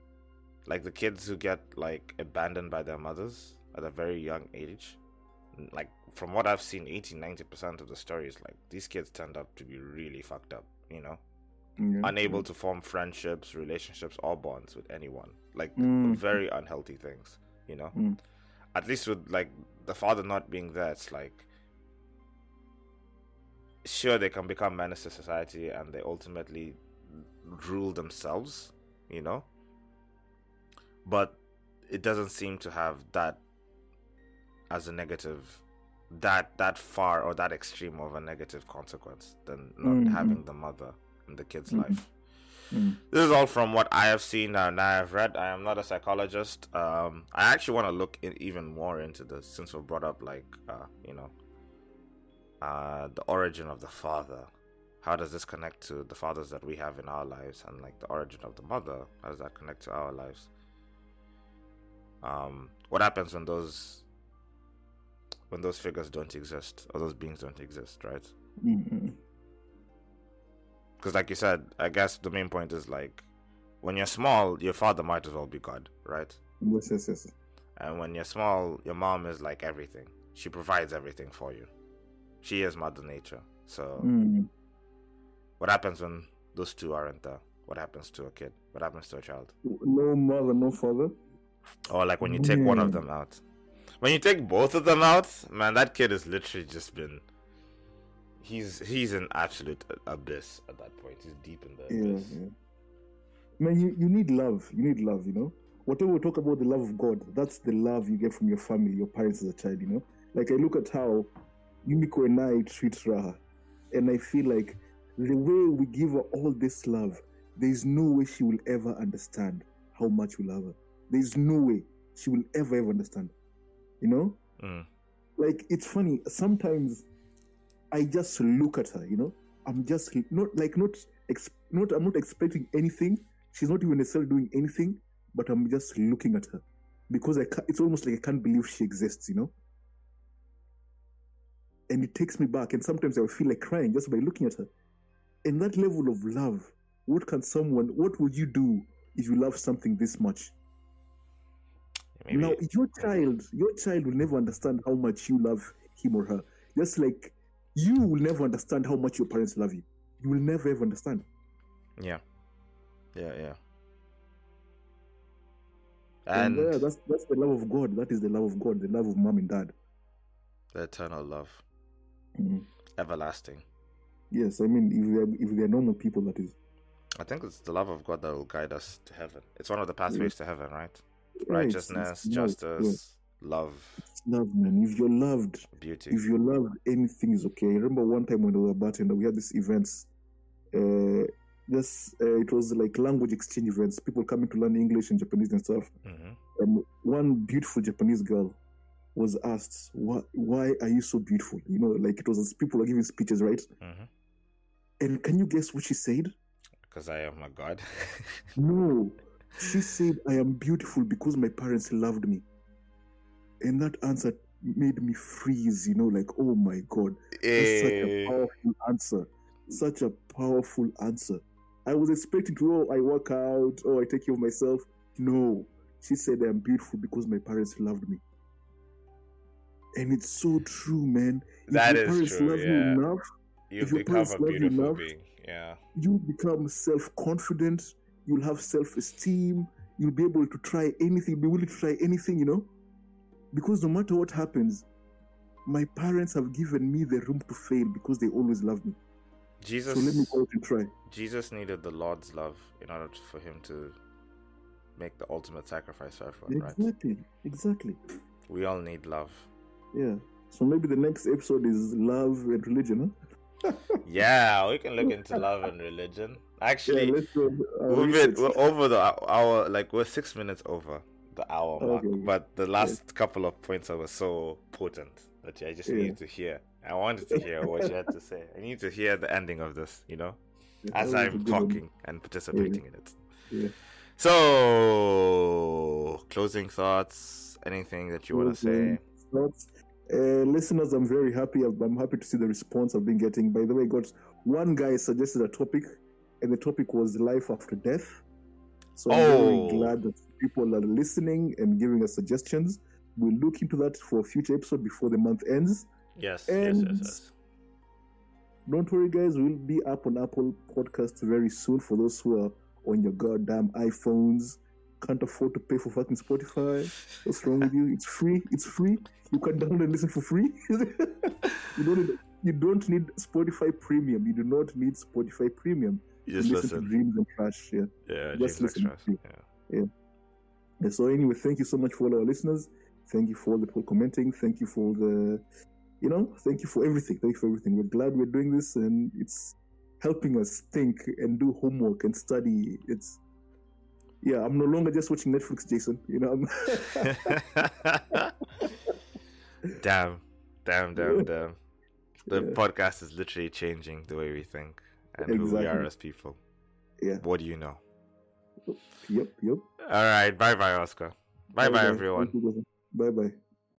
like the kids who get like abandoned by their mothers at a very young age like from what i've seen 80 90% of the stories like these kids turned out to be really fucked up you know? Yeah, unable to form friendships relationships or bonds with anyone. Like Mm. very unhealthy things you know? Mm. at least with like the father not being there it's like sure they can become menace to society and they ultimately rule themselves you know? But it doesn't seem to have that as a negative that that far or that extreme of a negative consequence than not Mhm. having the mother in the kid's Mhm. life Mm. this is all from what I have seen and I have read. I am not a psychologist. Um, I actually want to look in, even more into this since we brought up like uh, you know uh, the origin of the father. How does this connect to the fathers that we have in our lives, and like the origin of the mother? How does that connect to our lives? Um, what happens when those when those figures don't exist or those beings don't exist, right? Mm, mm. because like you said i guess the main point is like when you're small your father might as well be god right Yes, yes, yes. and when you're small your mom is like everything she provides everything for you she is mother nature so Mm. what happens when those two aren't there what happens to a kid what happens to a child No mother, no father. or like when you take one of Mm. them out when you take both of them out man that kid has literally just been he's he's an absolute abyss at that point he's deep in the Yeah, abyss yeah. Man, you, you need love. You need love, you know? Whatever we talk about the love of God, that's the love you get from your family, your parents as a child, you know? Like, I look at how Yumiko and I treat Raha, and I feel like the way we give her all this love, there's no way she will ever understand how much we love her. There's no way she will ever, ever understand. You know? Mm. like it's funny sometimes i just look at her you know i'm just not like not ex- not i'm not expecting anything she's not even necessarily doing anything but i'm just looking at her because i it's almost like i can't believe she exists you know and it takes me back and sometimes i feel like crying just by looking at her and that level of love what can someone? What would you do if you love something this much? Maybe Now, your child, your child will never understand how much you love him or her. Just like you will never understand how much your parents love you. You will never ever understand. yeah. Yeah, yeah. And, And uh, that's that's the love of God. That is the love of God, the love of mom and dad. the eternal love, Mhm. everlasting. Yes, I mean, if they're if they're normal people, that is I think it's the love of God that will guide us to heaven. It's one of the pathways to heaven, right? Righteousness, justice, love, it's love, man. If you're loved, beauty. if you're loved, anything is okay. I remember one time when we were bartender, we had these events. Uh, this uh, it was like language exchange events. People coming to learn English and Japanese and stuff. hmm um, one beautiful Japanese girl was asked, why, why are you so beautiful? You know, like it was as people are giving speeches, right? hmm And can you guess what she said? Because I am a God. [laughs] No, she said, I am beautiful because my parents loved me. And that answer made me freeze, you know, like, oh my God, that's such a Eh, powerful answer. Such a powerful answer. I was expecting to, oh, I work out, oh, I take care of myself. No, she said, I am beautiful because my parents loved me. And it's so true, man. If That your is parents true, love yeah. you enough, you if your become parents a love you beautiful enough, being. Yeah. you become self confident, you'll have self esteem, you'll be able to try anything, be willing to try anything, you know? Because no matter what happens, my parents have given me the room to fail because they always love me. Jesus. So let me go out and try. Jesus needed the Lord's love in order to- for him to make the ultimate sacrifice for everyone, right? Exactly. Exactly. We all need love. Yeah. So maybe the next episode is love and religion, huh? [laughs] Yeah, we can look into love and religion. Actually, yeah, uh, we've been, we're over the hour, like we're six minutes over the hour mark. Okay. But the last couple of points were so potent that I just Yeah. needed to hear. I wanted to hear what you had to say. I need to hear the ending of this, you know, [laughs] as that was a I'm one. talking and participating in it. Yeah. So, closing thoughts, anything that you want to say? Thoughts? Uh, listeners, I'm very happy. I'm, I'm happy to see the response I've been getting. By the way, got one guy suggested a topic, and the topic was life after death. So I'm Oh. very glad that people are listening and giving us suggestions. We'll look into that for a future episode before the month ends. Yes, yes, yes, yes. Don't worry, guys. We'll be up on Apple Podcasts very soon for those who are on your goddamn iPhones. Can't afford to pay for fucking Spotify. What's wrong with you? It's free. It's free. You can download and listen for free. [laughs] you don't. Need, you don't need Spotify Premium. You do not need Spotify Premium. You just listen, to listen. Dreams and Trash. Yeah. Yeah, just listen. Extras. Yeah. Yeah, So anyway, thank you so much for all our listeners. Thank you for all the people commenting. Thank you for the, you know, thank you for everything. Thank you for everything. We're glad we're doing this, and it's helping us think and do homework and study. It's, yeah, I'm no longer just watching Netflix, Jason. You know, I'm, [laughs] damn, damn, damn, damn. The Yeah. podcast is literally changing the way we think and who we are Exactly. as people. Yeah. What do you know? yep, yep. All right. Bye bye, Oscar. Bye bye, everyone. Bye bye.